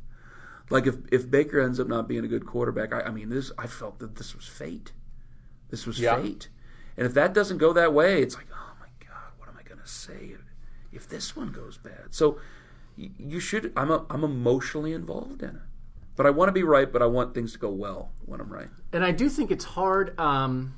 Like if if Baker ends up not being a good quarterback, I, I mean this I felt that this was fate. This was Yeah. fate. And if that doesn't go that way, it's like, "Oh my god, what am I going to say if, if this one goes bad?" So you should I'm a, I'm emotionally involved in it. But I want to be right, but I want things to go well when I'm right. and I do think it's hard. Um,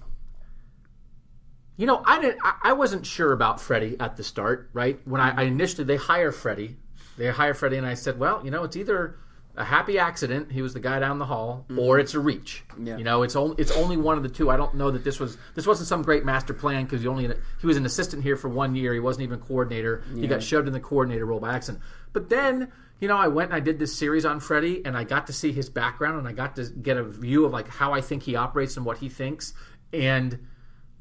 you know, I didn't. I, wasn't sure about Freddie at the start, right? When I, I initially they hire Freddie, they hire Freddie, and I said, well, you know, it's either a happy accident, he was the guy down the hall, mm-hmm. or it's a reach. Yeah. You know, it's only it's only one of the two. I don't know that this was this wasn't some great master plan because he only he was an assistant here for one year. He wasn't even coordinator. He got shoved in the coordinator role by accident. But then you know, I went and I did this series on Freddie, and I got to see his background, and I got to get a view of like how I think he operates and what he thinks, and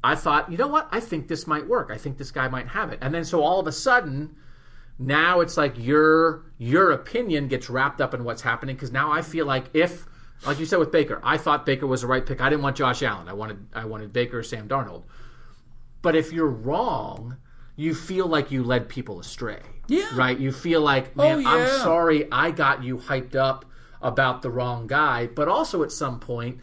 I thought, you know what? I think this might work. I think this guy might have it. And then so all of a sudden, now it's like your your opinion gets wrapped up in what's happening because now I feel like if like you said with Baker, I thought Baker was the right pick. I didn't want Josh Allen. I wanted I wanted Baker or Sam Darnold. But if you're wrong, you feel like you led people astray. Yeah. Right? You feel like, oh, man, Oh, I'm sorry I got you hyped up about the wrong guy. But also at some point,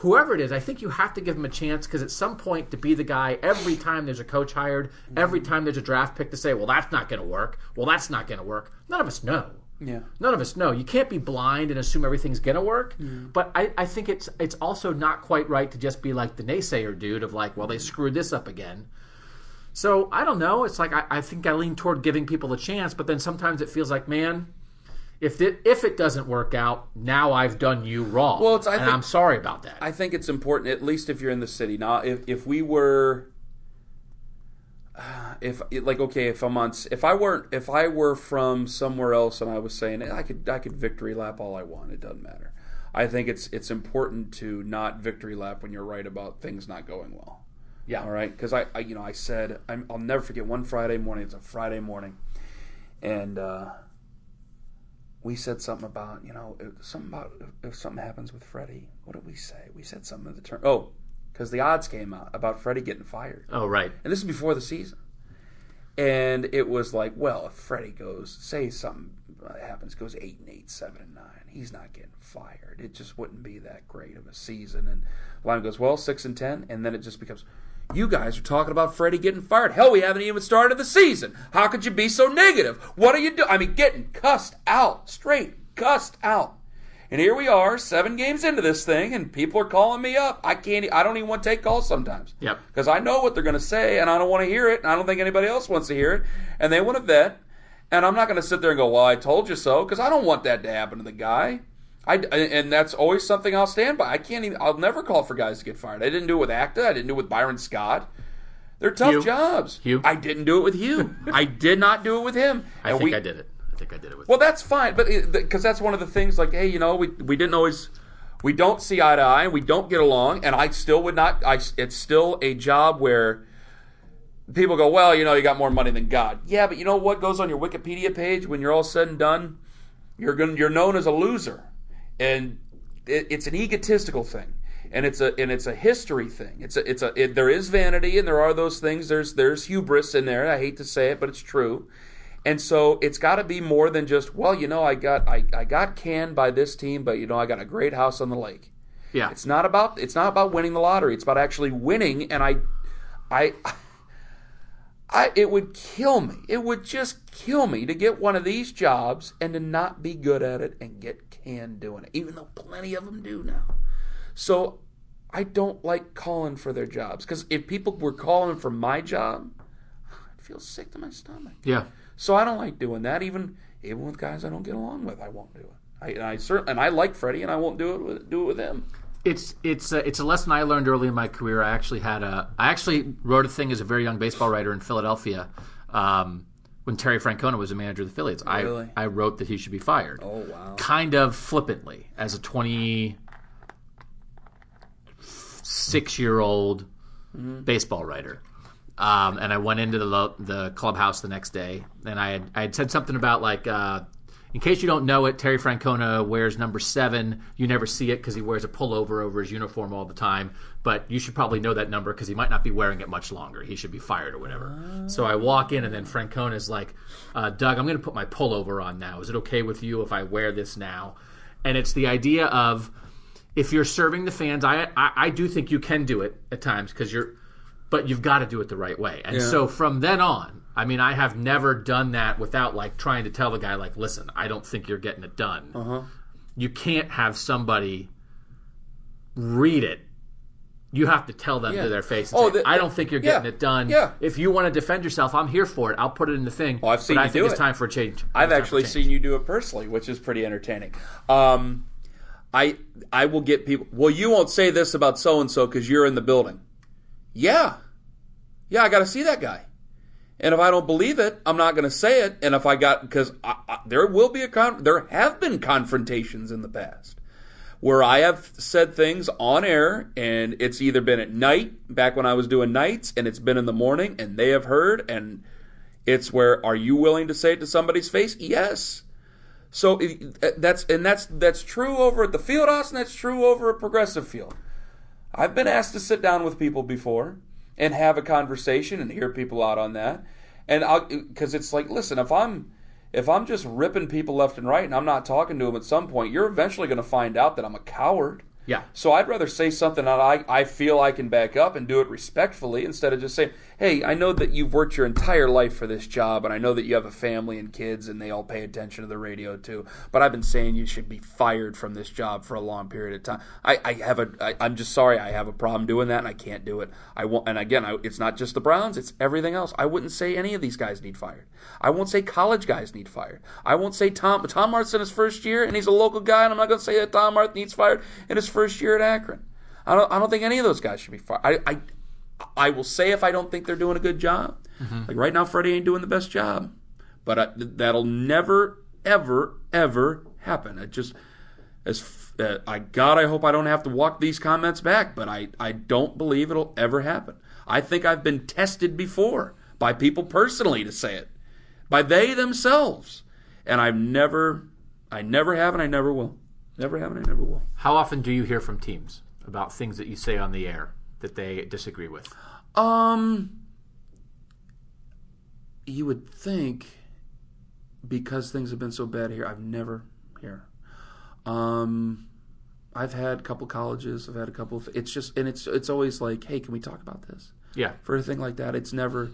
whoever it is, I think you have to give him a chance because at some point to be the guy every time there's a coach hired, every time there's a draft pick to say, well, that's not going to work. Well, that's not going to work. None of us know. Yeah. None of us know. You can't be blind and assume everything's gonna work. But I, I think it's it's also not quite right to just be like the naysayer dude of like, well, they screwed this up again. So I don't know. It's like I, I think I lean toward giving people a chance, but then sometimes it feels like, man, if it if it doesn't work out, now I've done you wrong. Well, it's- I and think- I'm sorry about that. I think it's important, at least if you're in the city. Now, if if we were, if like okay, if I'm on, if I weren't, if I were from somewhere else and I was saying I could I could victory lap all I want, it doesn't matter. I think it's it's important to not victory lap when you're right about things not going well. Yeah. All right, because I, I, you know, I said I'm, I'll never forget one Friday morning. It's a Friday morning, and uh, we said something about you know if, something about if, if something happens with Freddie. What did we say? We said something of the turn. Oh, because the odds came out about Freddie getting fired, Oh, right. and this is before the season. And it was like, well, if Freddie goes, say something uh, happens, goes eight and eight, seven and nine, he's not getting fired. It just wouldn't be that great of a season. And line goes, well, six and ten, and then it just becomes, you guys are talking about Freddie getting fired. Hell, we haven't even started the season. How could you be so negative? What are you doing? I mean, getting cussed out, straight cussed out. And here we are, seven games into this thing, and people are calling me up. I can't. I don't even want to take calls sometimes. Yep. Because I know what they're going to say, and I don't want to hear it, and I don't think anybody else wants to hear it, and they want to vet. And I'm not going to sit there and go, "Well, I told you so," because I don't want that to happen to the guy. I and that's always something I'll stand by. I can't even. I'll never call for guys to get fired. I didn't do it with Acta. I didn't do it with Byron Scott. They're tough Hue. jobs. Hue. I didn't do it with Hue. I did not do it with him. I And think we- I did it. I think I did it with. well, that's fine, but because that's one of the things. Like, hey, you know, we we didn't always, we don't see eye to eye, we don't get along, and I still would not. I it's still a job where people go, well, you know, you got more money than God. Yeah, but you know what goes on your Wikipedia page when you're all said and done? You're going you're known as a loser, and it, it's an egotistical thing. And it's a and it's a history thing. It's a it's a it, there is vanity and there are those things. There's there's hubris in there. I hate to say it, but it's true. And so it's got to be more than just well, you know, I got I, I got canned by this team, but you know, I got a great house on the lake. yeah. It's not about it's not about winning the lottery. It's about actually winning. And I, I, I it would kill me. It would just kill me to get one of these jobs and to not be good at it and get canned doing it. Even though plenty of them do now. So I don't like calling for their jobs because if people were calling for my job, I'd feel sick to my stomach. yeah. So I don't like doing that. Even even with guys I don't get along with, I won't do it. I, and I certainly and I like Freddie, and I won't do it with do it with him. It's it's a, it's a lesson I learned early in my career. I actually had a I actually wrote a thing as a very young baseball writer in Philadelphia um, when Terry Francona was a manager of the Phillies. Really? I I wrote that he should be fired. Oh wow! kind of flippantly as a 26 year old baseball writer. Um, and I went into the the clubhouse the next day, and I had I had said something about like, uh, in case you don't know it, Terry Francona wears number seven. You never see it because he wears a pullover over his uniform all the time. But you should probably know that number because he might not be wearing it much longer. He should be fired or whatever. So I walk in, and then Francona is like, uh, "Doug, I'm going to put my pullover on now. Is it okay with you if I wear this now?" And it's the idea of if you're serving the fans, I I, I do think you can do it at times because you're, but you've got to do it the right way. And so from then on, I mean, I have never done that without like trying to tell the guy like, listen, I don't think you're getting it done. Uh-huh. You can't have somebody read it. You have to tell them Yeah. to their face. And Oh, say, the- I don't think you're yeah. getting it done. Yeah. If you want to defend yourself, I'm here for it. I'll put it in the thing. Oh, I've seen but I think do it's it. time for a change. I've actually change. seen you do it personally, which is pretty entertaining. Um, I I will get people. Well, you won't say this about so and so because you're in the building. Yeah, yeah, I got to see that guy. And if I don't believe it, I'm not going to say it. And if I got because there will be a con- there have been confrontations in the past where I have said things on air, and it's either been at night back when I was doing nights, and it's been in the morning, and they have heard, and it's where are you willing to say it to somebody's face? Yes. So it- that's and that's that's true over at the field house, and that's true over at Progressive Field. I've been asked to sit down with people before and have a conversation and hear people out on that, and I'll because it's like, listen, if I'm if I'm just ripping people left and right and I'm not talking to them at some point, you're eventually going to find out that I'm a coward. Yeah. So I'd rather say something that I, I feel I can back up and do it respectfully instead of just saying, hey, I know that you've worked your entire life for this job and I know that you have a family and kids and they all pay attention to the radio too, but I've been saying you should be fired from this job for a long period of time. I, I have a, I, I'm just sorry I have a problem doing that and I can't do it. I won't, and again, I, it's not just the Browns, it's everything else. I wouldn't say any of these guys need fired. I won't say college guys need fired. I won't say Tom, Tom Arth's in his first year and he's a local guy and I'm not going to say that Tom Martin needs fired in his first year at Akron. I don't. I don't think any of those guys should be fired. I. I, I will say if I don't think they're doing a good job. Like right now, Freddie ain't doing the best job, but I, that'll never, ever, ever happen. It just. as uh, I God, I hope I don't have to walk these comments back, but I I don't believe it'll ever happen. I think I've been tested before by people personally to say it, by they themselves, and I've never, I never have, and I never will, never have, and I never will. How often do you hear from teams about things that you say on the air that they disagree with? Um, you would think because things have been so bad here, I've never here. Um, I've had a couple colleges. I've had a couple. Of, it's just and it's it's always like, hey, can we talk about this? Yeah. For a thing like that, it's never.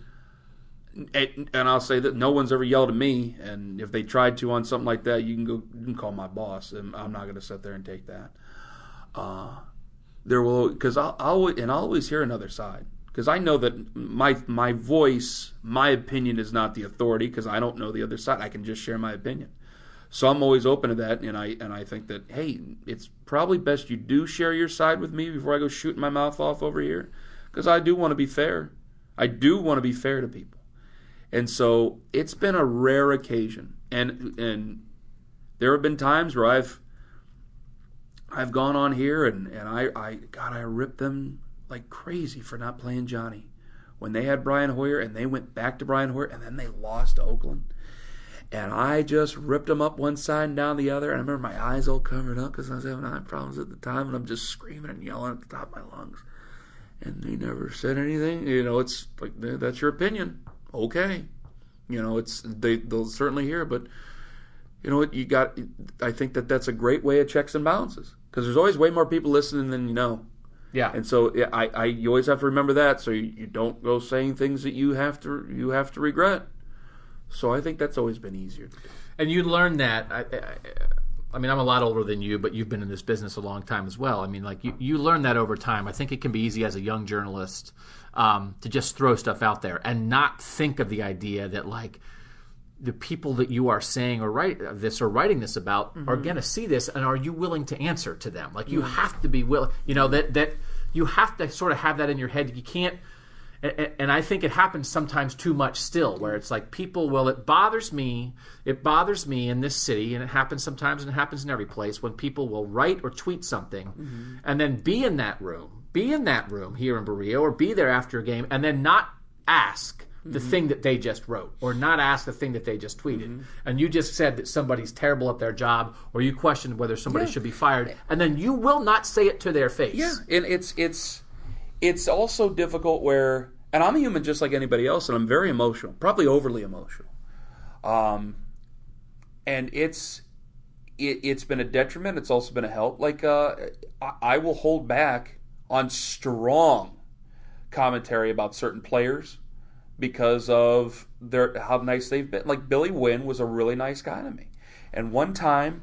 And, and I'll say that no one's ever yelled at me, and if they tried to on something like that, you can go, you can call my boss, and I'm not going to sit there and take that. Uh, there will because I'll, I'll and I'll always hear another side because I know that my my voice, my opinion is not the authority because I don't know the other side. I can just share my opinion. So I'm always open to that, and I and I think that hey, it's probably best you do share your side with me before I go shooting my mouth off over here, because I do want to be fair. I do want to be fair to people, and so it's been a rare occasion, and and there have been times where I've I've gone on here and and I I God I ripped them like crazy for not playing Johnny when they had Brian Hoyer and they went back to Brian Hoyer and then they lost to Oakland and I just ripped them up one side and down the other. And I remember my eyes all covered up because I was having eye problems at the time, and I'm just screaming and yelling at the top of my lungs. And they never said anything. You know, it's like that's your opinion. Okay, you know, it's they they'll certainly hear, but you know what you got. I think that that's a great way of checks and balances because there's always way more people listening than you know. Yeah. And so yeah, I, I you always have to remember that so you, you don't go saying things that you have to you have to regret. So I think that's always been easier. And you learn that. I, I, I mean, I'm a lot older than you, but you've been in this business a long time as well. I mean, like you, you learn that over time. I think it can be easy as a young journalist um, to just throw stuff out there and not think of the idea that like the people that you are saying or write uh, this or writing this about are mm-hmm. going to see this, and are you willing to answer to them? Like you mm. have to be willing. You know that that you have to sort of have that in your head. You can't and, and I think it happens sometimes too much still, where it's like people, well, it bothers me, it bothers me in this city, and it happens sometimes, and it happens in every place when people will write or tweet something, mm-hmm. and then be in that room, be in that room here in Berea, or be there after a game, and then not ask the thing that they just wrote, or not ask the thing that they just tweeted, and you just said that somebody's terrible at their job, or you questioned whether somebody Yeah. should be fired, and then you will not say it to their face. Yeah, and it's it's it's also difficult where, and I'm a human just like anybody else, and I'm very emotional, probably overly emotional. Um, and it's it, it's been a detriment. It's also been a help. Like uh, I, I will hold back on strong commentary about certain players because of their how nice they've been. Like Billy Winn was a really nice guy to me, and one time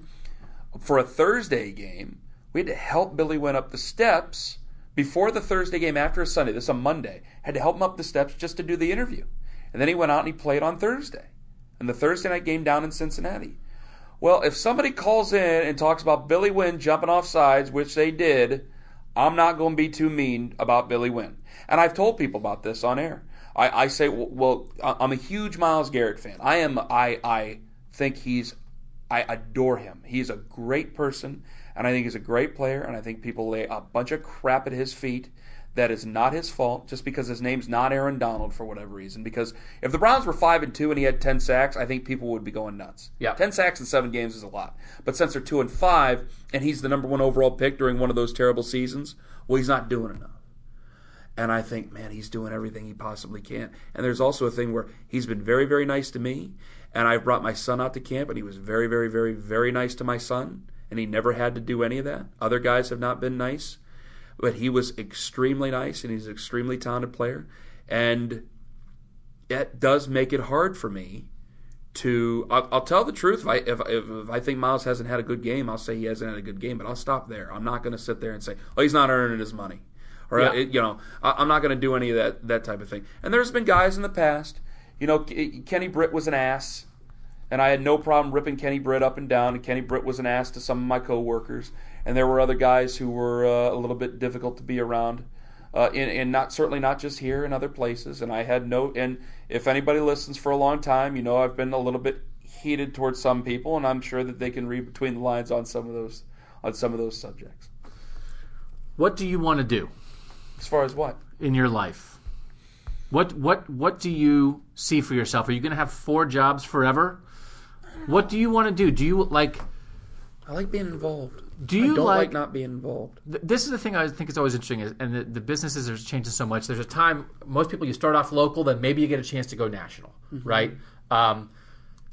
for a Thursday game, we had to help Billy Winn up the steps before the Thursday game after a Sunday. This is a Monday. Had to help him up the steps just to do the interview, and then he went out and he played on Thursday, and the Thursday night game down in Cincinnati. Well, if somebody calls in and talks about Billy Winn jumping off sides, which they did, I'm not going to be too mean about Billy Winn. And I've told people about this on air. I, I say, well, I'm a huge Myles Garrett fan. I am. I I think he's. I adore him. He's a great person, and I think he's a great player. And I think people lay a bunch of crap at his feet. That is not his fault, just because his name's not Aaron Donald for whatever reason. Because if the Browns were five and two and he had ten sacks, I think people would be going nuts. Yeah. ten sacks in seven games is a lot. But since they're two and five, and he's the number one overall pick during one of those terrible seasons, well, he's not doing enough. And I think, man, he's doing everything he possibly can. And there's also a thing where he's been very, very nice to me. And I've brought my son out to camp, and he was very, very, very, very nice to my son. And he never had to do any of that. Other guys have not been nice. But he was extremely nice, and he's an extremely talented player. And it does make it hard for me to. I'll, I'll tell the truth. If I, if, if I think Myles hasn't had a good game, I'll say he hasn't had a good game, but I'll stop there. I'm not going to sit there and say, oh, he's not earning his money. Or, Yeah. uh, you know, I, I'm not going to do any of that, that type of thing. And there's been guys in the past, you know, K- Kenny Britt was an ass. And I had no problem ripping Kenny Britt up and down. And Kenny Britt was an ass to some of my coworkers. And there were other guys who were uh, a little bit difficult to be around. Uh, and, and not certainly not just here in other places. And I had no. And if anybody listens for a long time, you know I've been a little bit heated towards some people, and I'm sure that they can read between the lines on some of those on some of those subjects. What do you want to do As far as what? in your life? What what what do you see for yourself? Are you going to have four jobs forever? What do you want to do? Do you like? I like being involved. Do you like- like, not being involved. th- This is the thing I think is always interesting, is, and the, the businesses are changing so much. There's a time most people you start off local, then maybe you get a chance to go national, right? Um,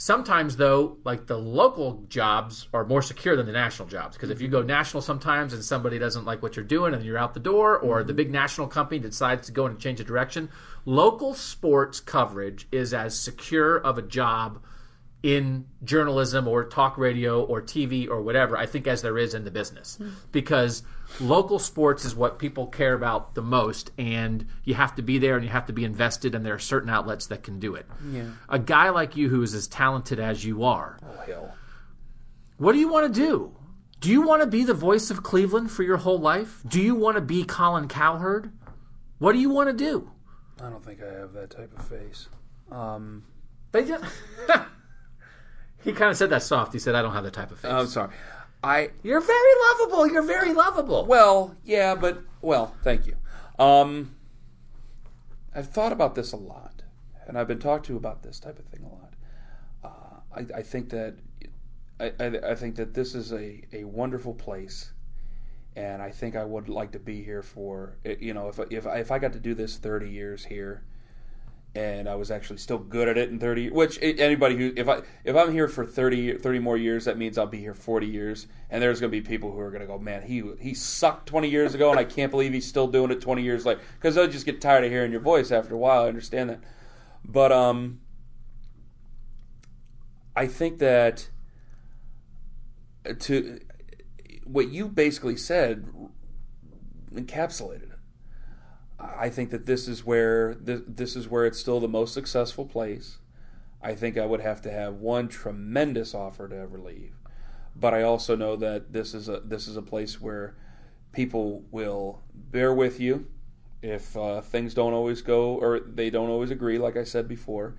sometimes though, like the local jobs are more secure than the national jobs because if you mm-hmm. go national sometimes and somebody doesn't like what you're doing and you're out the door, or the mm-hmm. big national company decides to go and change a direction, local sports coverage is as secure of a job in journalism or talk radio or TV or whatever, I think, as there is in the business. Mm-hmm. Because local sports is what people care about the most, and you have to be there and you have to be invested, and there are certain outlets that can do it. Yeah. A guy like you who is as talented as you are, Oh hell. what do you want to do? Do you want to be the voice of Cleveland for your whole life? Do you want to be Colin Cowherd? What do you want to do? I don't think I have that type of face. Um, They just. he kind of said that soft. He said, I don't have the type of face. I'm sorry. I You're very lovable. You're very lovable. well, yeah, but well, thank you. Um, I've thought about this a lot, and I've been talked to about this type of thing a lot. Uh, I, I think that I, I, I think that this is a, a wonderful place, and I think I would like to be here for you know if if I, if I got to do this thirty years here, and I was actually still good at it in 30 which anybody who if I if I'm here for 30 30 more years that means I'll be here 40 years and there's going to be people who are going to go man he he sucked 20 years ago and I can't believe he's still doing it 20 years later. Cuz they'll just get tired of hearing your voice after a while I understand that. But um I think that to what you basically said encapsulated I think that this is where this, is where it's still the most successful place. I think I would have to have one tremendous offer to ever leave, but I also know that this is a this is a place where people will bear with you if uh, things don't always go or they don't always agree, like I said before,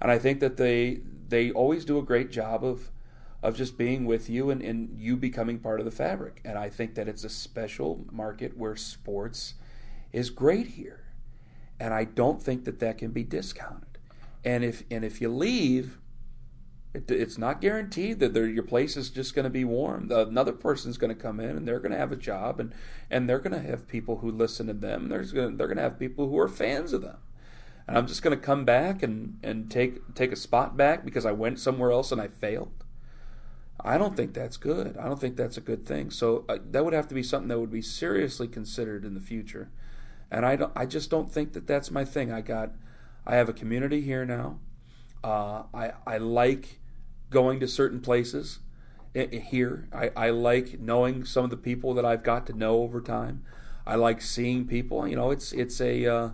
and I think that they they always do a great job of of just being with you and, and you becoming part of the fabric. And I think that it's a special market where sports is great here, and I don't think that that can be discounted. And if and if you leave, it, it's not guaranteed that your place is just going to be warm. Another person's going to come in and they're going to have a job, and and they're going to have people who listen to them. There's gonna, they're going to have people who are fans of them. And I'm just going to come back and, and take take a spot back because I went somewhere else and I failed. I don't think that's good. I don't think that's a good thing. So uh, that would have to be something that would be seriously considered in the future and I don't. I just don't think that that's my thing. I got. I have a community here now. Uh, I I like going to certain places i- i- here. I, I like knowing some of the people that I've got to know over time. I like seeing people. You know, it's it's a uh,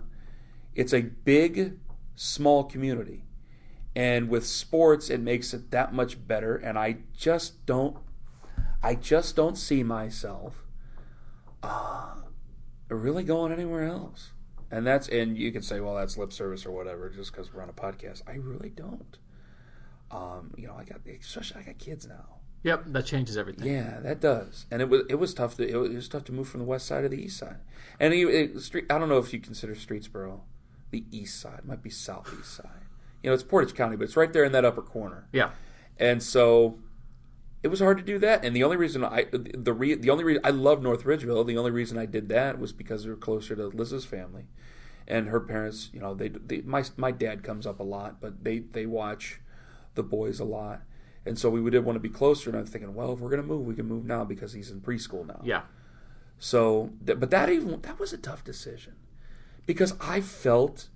it's a big small community, and with sports, it makes it that much better. And I just don't. I just don't see myself really going anywhere else. And that's and you can say, well, that's lip service or whatever, just because we're on a podcast. I really don't. Um, you know, I got especially I got kids now. Yep, that changes everything. Yeah, that does. And it was it was tough to it was, it was tough to move from the west side to the east side. And it, it, street, I don't know if you consider Streetsboro the east side. It might be southeast side. You know, it's Portage County, but it's right there in that upper corner. Yeah. And so it was hard to do that. And the only reason I the re, the only reason I love North Ridgeville, the only reason I did that was because we were closer to Liz's family, and her parents. You know, they, they my my dad comes up a lot, but they they watch the boys a lot, and so we did want to be closer. And I'm thinking, well, if we're gonna move, we can move now because he's in preschool now. Yeah. So, but that even that was a tough decision because I felt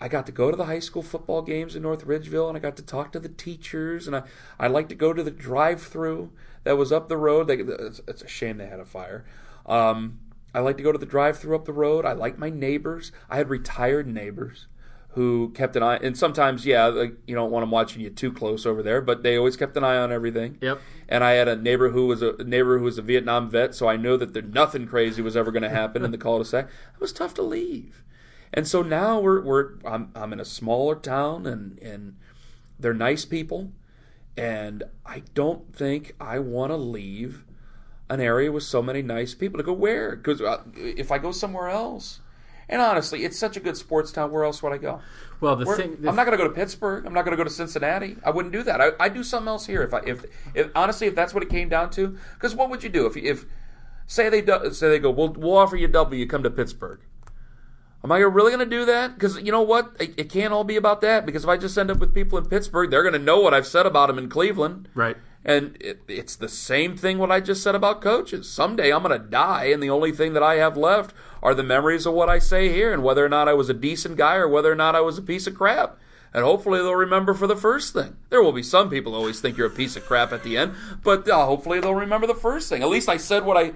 I got to go to the high school football games in North Ridgeville, and I got to talk to the teachers, and I I like to go to the drive-through that was up the road. They, it's, it's a shame they had a fire. Um, I like to go to the drive-through up the road. I like my neighbors. I had retired neighbors who kept an eye, and sometimes, yeah, like, you don't want them watching you too close over there, but they always kept an eye on everything. Yep. And I had a neighbor who was a, a neighbor who was a Vietnam vet, so I knew that there, nothing crazy was ever going to happen in the cul-de-sac. It was tough to leave, and so now we're we're I'm I'm in a smaller town, and and they're nice people, and I don't think I want to leave an area with so many nice people to go where? Because uh, if I go somewhere else, and honestly, it's such a good sports town. Where else would I go? Well, the Where- thing, the I'm not going to go to Pittsburgh. I'm not going to go to Cincinnati. I wouldn't do that. I, I'd do something else here if I if, if honestly if that's what it came down to. Because what would you do if if say they do, say they go we'll we'll offer you double you come to Pittsburgh. Am I really going to do that? Because you know what, it, it can't all be about that. Because if I just end up with people in Pittsburgh, they're going to know what I've said about them in Cleveland. right. And it, it's the same thing what I just said about coaches. Someday I'm going to die, and the only thing that I have left are the memories of what I say here, and whether or not I was a decent guy or whether or not I was a piece of crap. And hopefully they'll remember for the first thing. There will be some people always think you're a piece of crap at the end, but uh, hopefully they'll remember the first thing. At least I said what I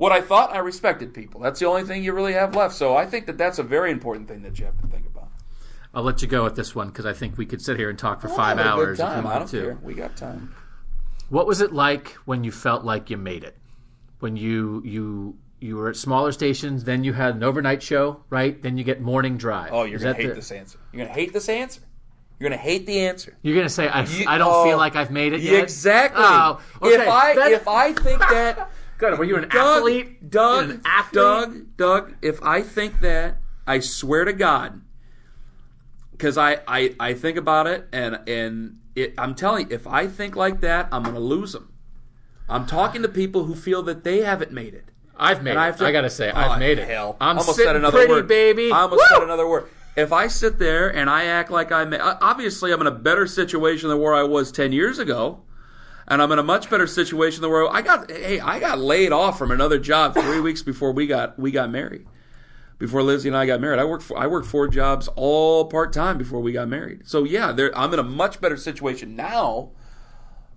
what I thought. I respected people. That's the only thing you really have left. So I think that that's a very important thing that you have to think about. I'll let you go with this one because I think we could sit here and talk for We'll five hours if you I want don't to. care. We got time. What was it like when you felt like you made it? When you you you were at smaller stations, then you had an overnight show, right? Then you get morning drive. Oh, you're Is gonna hate the- this answer. You're gonna hate this answer. You're gonna hate the answer. You're gonna say I, You- I don't oh, feel like I've made it yet. Exactly. Oh, okay. If I Then- if I think that good. Were you an Doug, athlete? Doug, You're an athlete? Doug, Doug, if I think that, I swear to God, because I, I I think about it and and it, I'm telling you, if I think like that, I'm gonna lose them. I'm talking to people who feel that they haven't made it. I've made And I it. have to- I gotta say, Oh, I've made it. Hell, I'm almost sitting said another pretty, word, baby. I almost Woo! said another word. If I sit there and I act like I'm obviously I'm in a better situation than where I was ten years ago, and I'm in a much better situation than where I got. Hey, I got laid off from another job three weeks before we got we got married. Before Lizzie and I got married, I worked for, I worked four jobs all part time before we got married. So yeah, there, I'm in a much better situation now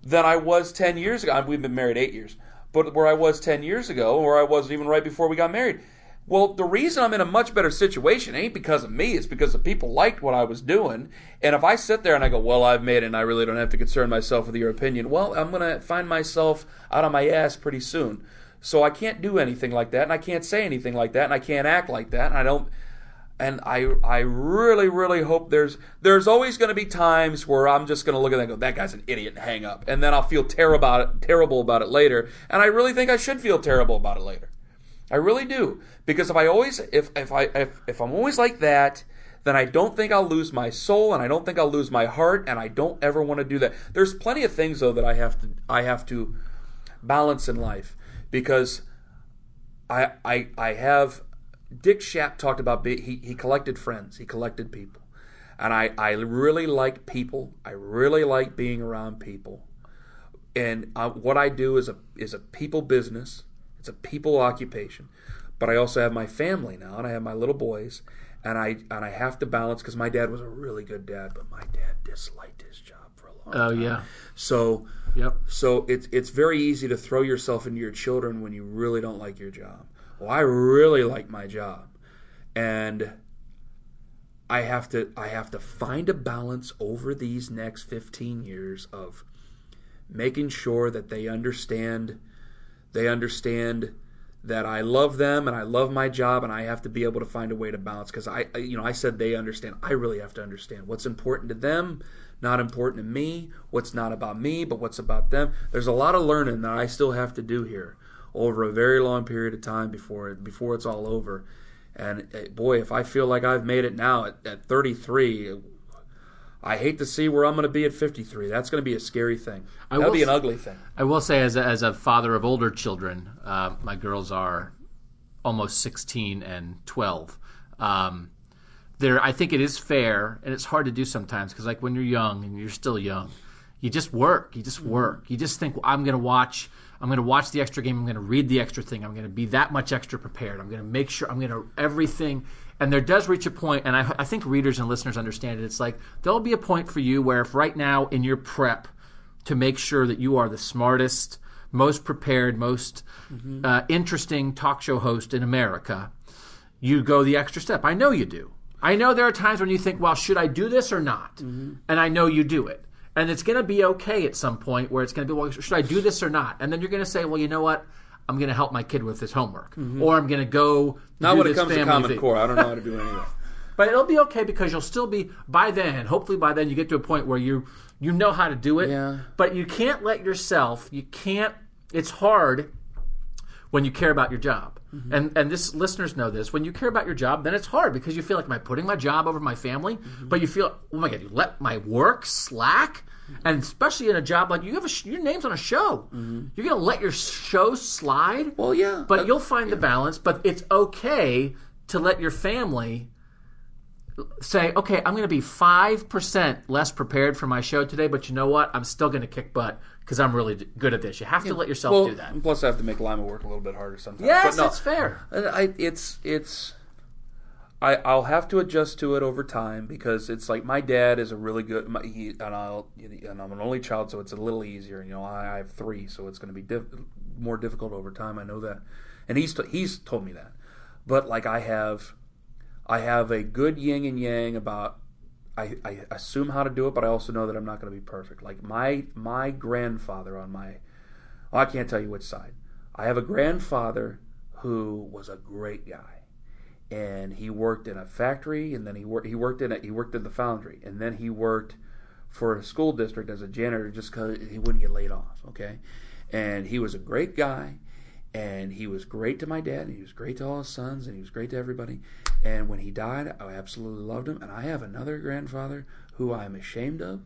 than I was 10 years ago. We've been married eight years, but where I was 10 years ago, where I was even right before we got married. Well, the reason I'm in a much better situation ain't because of me, it's because the people liked what I was doing. And if I sit there and I go, well, I've made it and I really don't have to concern myself with your opinion, well, I'm going to find myself out of my ass pretty soon. So I can't do anything like that, and I can't say anything like that, and I can't act like that, and I don't and I I really really hope there's there's always going to be times where I'm just going to look at that and go that guy's an idiot and hang up and then I'll feel terrible about it terrible about it later and I really think I should feel terrible about it later I really do. Because if I always if if I if, if I'm always like that then I don't think I'll lose my soul and I don't think I'll lose my heart and I don't ever want to do that. There's plenty of things though that I have to I have to balance in life. Because I I I have Dick Schaap talked about he he collected friends, he collected people, and I I really like people. I really like being around people, and uh, what I do is a is a people business. It's a people occupation, but I also have my family now, and I have my little boys, and I and I have to balance because my dad was a really good dad, but my dad disliked his job for a long Oh time. Oh yeah. So Yep. so it's it's very easy to throw yourself into your children when you really don't like your job. Well, I really like my job, and I have to I have to find a balance over these next fifteen years of making sure that they understand they understand that I love them and I love my job and I have to be able to find a way to balance because I you know I said they understand. I really have to understand what's important to them not important to me what's not about me but what's about them. There's a lot of learning that I still have to do here over a very long period of time before before it's all over. And eh, boy if I feel like I've made it now at, at 33 I hate to see where I'm going to be at 53 that's going to be a scary thing that'll be an ugly thing I will say, as a, as a father of older children, uh, my girls are almost 16 and 12. Um, there, I think it is fair, and it's hard to do sometimes because, like, when you're young and you're still young, you just work. You just work. You just think, well, I'm going to watch. I'm going to watch the extra game. I'm going to read the extra thing. I'm going to be that much extra prepared. I'm going to make sure I'm going to everything. And there does reach a point, and I, I think readers and listeners understand it. It's like there'll be a point for you where, if right now in your prep, to make sure that you are the smartest, most prepared, most uh, interesting talk show host in America, you go the extra step. I know you do. I know there are times when you think, well, should I do this or not? And I know you do it. And it's going to be okay at some point where it's going to be, well, should I do this or not? And then you're going to say, well, you know what? I'm going to help my kid with his homework, mm-hmm. or I'm going to go not when it comes to Common thing. Core I don't know how to do any of that But it'll be okay because you'll still be by then. Hopefully, by then you get to a point where you you know how to do it. Yeah. But you can't let yourself. You can't. It's hard when you care about your job. Mm-hmm. And and this listeners know this. When you care about your job, then it's hard because you feel like am I putting my job over my family? Mm-hmm. But you feel oh my god, you let my work slack. And especially in a job like you have a sh- your name's on a show, you're gonna let your show slide. Mm-hmm. Well, yeah, but you'll find the balance. But it's okay to let your family say, okay, I'm going to be 5% less prepared for my show today, but you know what? I'm still going to kick butt because I'm really d- good at this. You have to let yourself well, do that. Plus, I have to make Lima work a little bit harder sometimes. Yes, but no, that's fair. I, it's it's. I, I'll have to adjust to it over time because it's like my dad is a really good my, he, and I'll and I'm an only child so it's a little easier you know I, I have three so it's going to be diff, more difficult over time I know that and he's t- he's told me that but like I have I have a good yin and yang about I, I assume how to do it but I also know that I'm not going to be perfect. Like my my grandfather on my well, I can't tell you which side. I have a grandfather who was a great guy and he worked in a factory and then he worked he worked in a, he worked in the foundry and then he worked for a school district as a janitor just because he wouldn't get laid off okay? And he was a great guy and he was great to my dad and he was great to all his sons and he was great to everybody. And when he died i absolutely loved him. And i have another grandfather who i'm ashamed of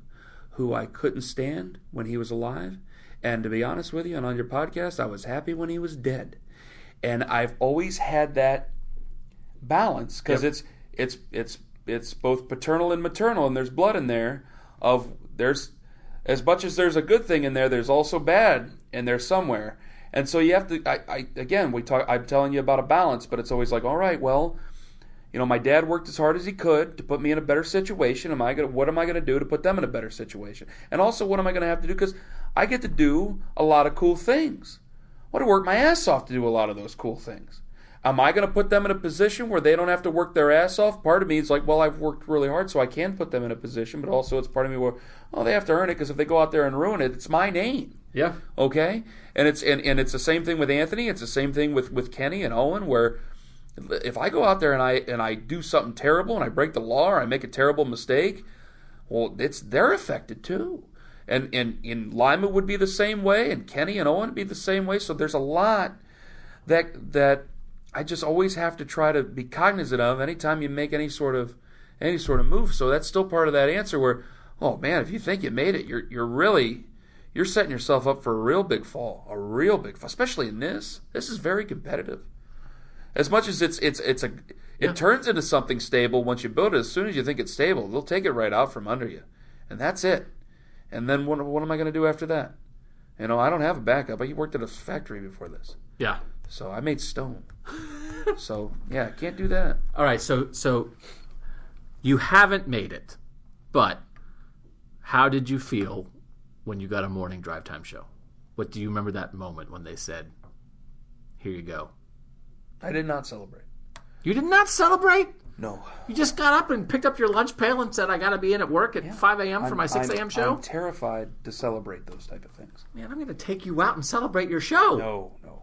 who i couldn't stand when he was alive. And to be honest with you and on your podcast i was happy when he was dead. And i've always had that balance because Yep. it's it's it's it's both paternal and maternal and there's blood in there of there's as much as there's a good thing in there there's also bad in there somewhere and so you have to I, I again we talk i'm telling you about a balance but it's always like all right well you know my dad worked as hard as he could to put me in a better situation. Am i to what am i going to do to put them in a better situation? And also what am i going to have to do? Because i get to do a lot of cool things. I want to work my ass off to do a lot of those cool things Am I going to put them in a position where they don't have to work their ass off? Part of me is like, well, I've worked really hard, so I can put them in a position, but also it's part of me where, oh, they have to earn it because if they go out there and ruin it, it's my name. Yeah. Okay, and it's and, and it's the same thing with Anthony. It's the same thing with with Kenny and Owen, where if I go out there and I and I do something terrible and I break the law or I make a terrible mistake, well, it's they're affected too. And and in Lima would be the same way, and Kenny and Owen would be the same way. So there's a lot that that I just always have to try to be cognizant of anytime you make any sort of any sort of move. So that's still part of that answer where, oh man, if you think you made it, you're you're really you're setting yourself up for a real big fall, a real big fall, especially in this. This is very competitive. As much as it's it's it's a it turns into something stable once you build it. As soon as you think it's stable, they'll take it right out from under you, and that's it. And then what what am I going to do after that? You know, I don't have a backup. I worked at a factory before this, Yeah. So I made stone. so yeah, can't do that. All right. So so you haven't made it, but how did you feel when you got a morning drive time show? What do you remember that moment when they said, "Here you go"? I did not celebrate. You did not celebrate. No. You just got up and picked up your lunch pail and said, "I got to be in at work at 5 a.m. for my 6 I'm- show." I'm terrified to celebrate those type of things. Man, I'm going to take you out and celebrate your show. No, no.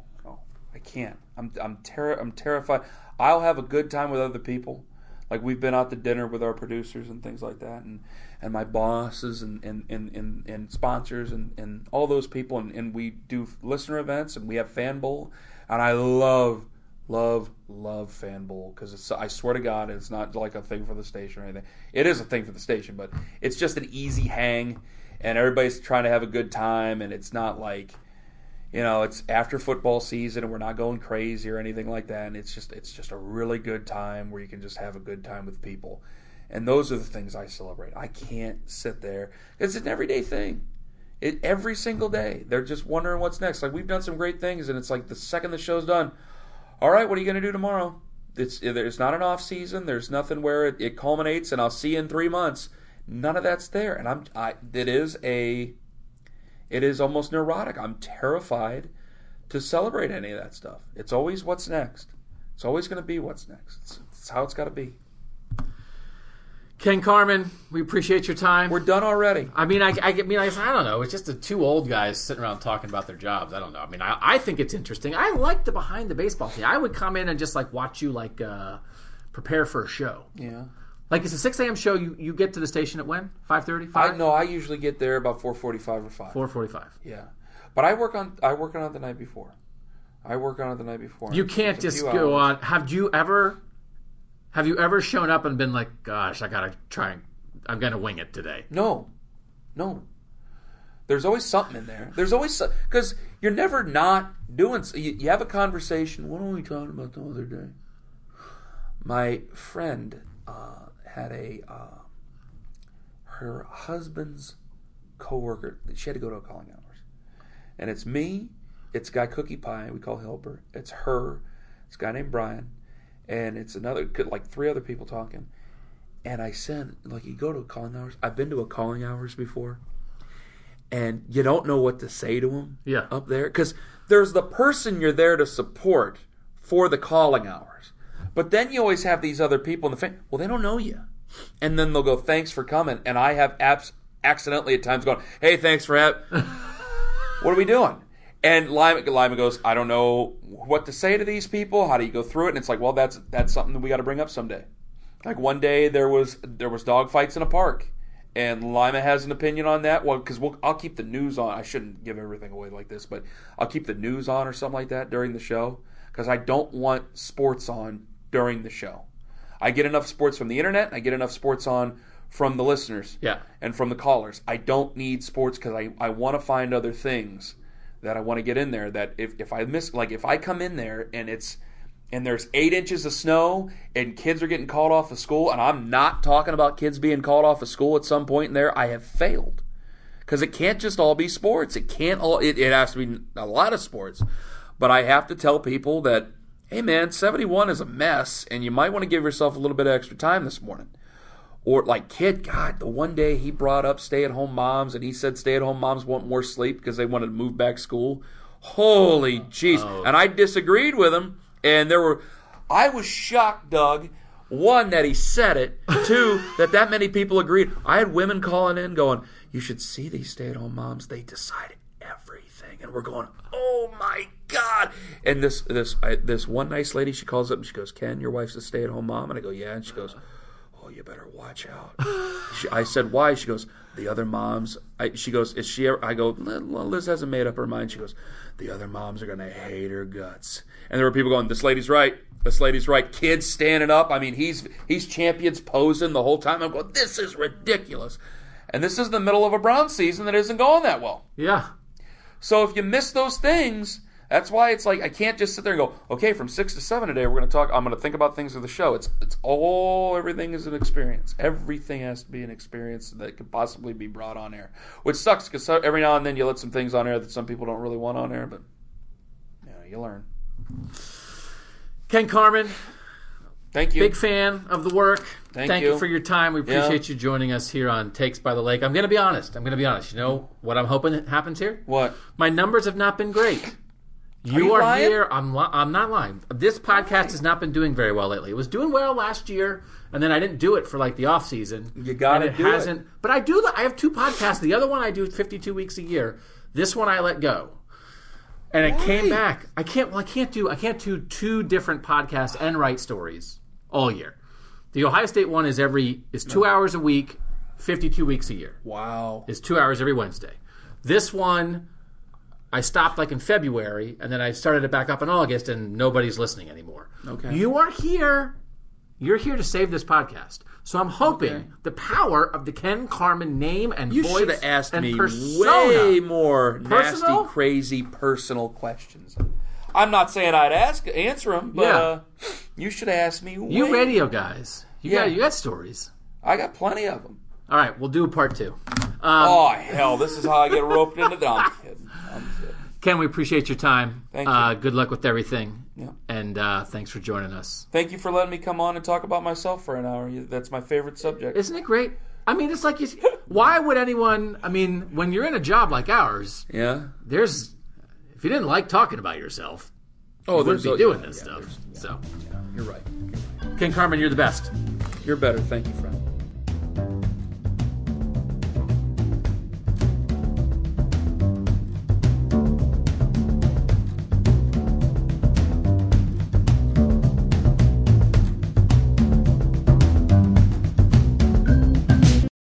I can't. I'm I'm terri- I'm terrified. I'll have a good time with other people. Like we've been out to dinner with our producers and things like that and, and my bosses and, and, and, and, and sponsors and, and all those people and, and we do listener events and we have fan bowl and I love love love fan bowl because it's I swear to God it's not like a thing for the station or anything. It is a thing for the station, but it's just an easy hang and everybody's trying to have a good time and it's not like you know it's after football season and we're not going crazy or anything like that. And it's just it's just a really good time where you can just have a good time with people. And those are the things i celebrate. I can't sit there it's an everyday thing. It, every single day they're just wondering what's next. Like we've done some great things and it's like the second the show's done all right what are you going to do tomorrow? It's there's not an off season. There's nothing where it, it culminates and i'll see you in three months. None of that's there. And i'm i it is a it is almost neurotic. I'm terrified to celebrate any of that stuff. It's always what's next. It's always going to be what's next. It's, it's how it's got to be. Ken Carman, we appreciate your time. We're done already. I mean, I, I, I mean, I, I don't know. It's just the two old guys sitting around talking about their jobs. I don't know. I mean, I, I think it's interesting. I like the behind the baseball thing. I would come in and just like watch you like uh, prepare for a show. Yeah. Like it's a six a.m. show. You you get to the station at when five thirty. I know. I usually get there about four forty-five or five. four forty five. Yeah, but I work on I work on it the night before. I work on it the night before. You can't It's a just few go hours. on. Have you ever? Have you ever shown up and been like, "Gosh, I gotta try. and- I'm gonna wing it today." No, no. There's always something in there. There's always because you're never not doing. s- You, you have a conversation. What were we talking about the other day? My friend uh, had a uh, her husband's coworker. She had to go to a calling hours, and it's me. It's guy Cookie Pie. We call Helper. It's her. It's a guy named Brian, and it's another like three other people talking. And I said, like, you go to a calling hours. I've been to a calling hours before, and you don't know what to say to them. Yeah. up there because there's the person you're there to support for the calling hours, but then you always have these other people in the family. Well, they don't know you, and then they'll go, "Thanks for coming." And I have apps accidentally at times going, "Hey, thanks for having." what are we doing? And Lima, Lima goes, I don't know what to say to these people. How do you go through it? And it's like, well, that's that's something that we got to bring up someday. Like one day there was there was dog fights in a park, and Lima has an opinion on that. Well, because we'll, I'll keep the news on. I shouldn't give everything away like this, but I'll keep the news on or something like that during the show because I don't want sports on during the show. I get enough sports from the internet. I get enough sports on from the listeners Yeah. and from the callers. I don't need sports because I, I want to find other things that I want to get in there. That if, if I miss, like if I come in there and it's and there's eight inches of snow and kids are getting called off of school, and I'm not talking about kids being called off of school at some point in there, I have failed because it can't just all be sports. It can't all. It, it has to be a lot of sports, but I have to tell people that, hey man, 71 is a mess, and you might want to give yourself a little bit of extra time this morning. Or like kid, God, the one day he brought up stay-at-home moms, and he said stay-at-home moms want more sleep because they wanted to move back school. Holy oh, jeez! Oh. And I disagreed with him, and there were, I was shocked, Doug. One that he said it. Two that that many people agreed. I had women calling in going, "You should see these stay-at-home moms. They decide everything," and we're going, "Oh my god!" And this this I, this one nice lady, she calls up and she goes, "Ken, your wife's a stay-at-home mom," and I go, "Yeah," and she goes oh, you better watch out. She, I said, why? She goes, the other moms. I, she goes, is she? Ever, I go, Liz hasn't made up her mind. She goes, the other moms are gonna hate her guts. And there were people going, this lady's right. This lady's right. Kids standing up. I mean, he's he's champions posing the whole time. I'm going, this is ridiculous. And this is the middle of a Brown season that isn't going that well. Yeah. So if you miss those things, that's why it's like I can't just sit there and go, okay, from six to seven today, we're going to talk. I'm going to think about things of the show. It's it's all everything is an experience. Everything has to be an experience that could possibly be brought on air, which sucks because every now and then you let some things on air that some people don't really want on air, but yeah, you learn. Ken Carman, Thank you. big fan of the work. Thank you. you. for your time. We Yeah. appreciate you joining us here on Takes by the Lake. I'm going to be honest. I'm going to be honest. You know what I'm hoping happens here? what? My numbers have not been great. You you are, lying? here. I'm. Li- I'm not lying. This podcast has not been doing very well lately. It was doing well last year, and then I didn't do it for like the off season. You gotta it do it. hasn't. But I do. I have two podcasts. The other one I do 52 weeks a year. This one I let go, and it came Why? back. I can't. Well, I can't do. I can't do two different podcasts and write stories all year. The Ohio State one is every is two hours a week, 52 weeks a year Wow. is two hours every Wednesday. This one, I stopped like in February, and then I started it back up in August, and nobody's listening anymore. Okay. You are here. You're here to save this podcast. So I'm hoping Okay. the power of the Ken Carman name and You voice should have asked and me persona. way more Personal? nasty, crazy, personal questions. I'm not saying I'd ask answer them, but Yeah. uh, you should ask me. You radio guys, you Yeah. got you got stories. I got plenty of them. All right, we'll do a part two. oh hell, this is how I get roped into the. I'm kidding. I'm kidding. Ken, we appreciate your time. Thank you. Uh, good luck with everything. Yeah. And uh, thanks for joining us. Thank you for letting me come on and talk about myself for an hour. That's my favorite subject. Isn't it great? I mean, it's like you. Why would anyone? I mean, when you're in a job like ours, yeah. there's if you didn't like talking about yourself, Oh, you wouldn't be there's- doing yeah, this yeah, stuff. So, You're right. Ken Carman, you're the best. You're better. Thank you, friend.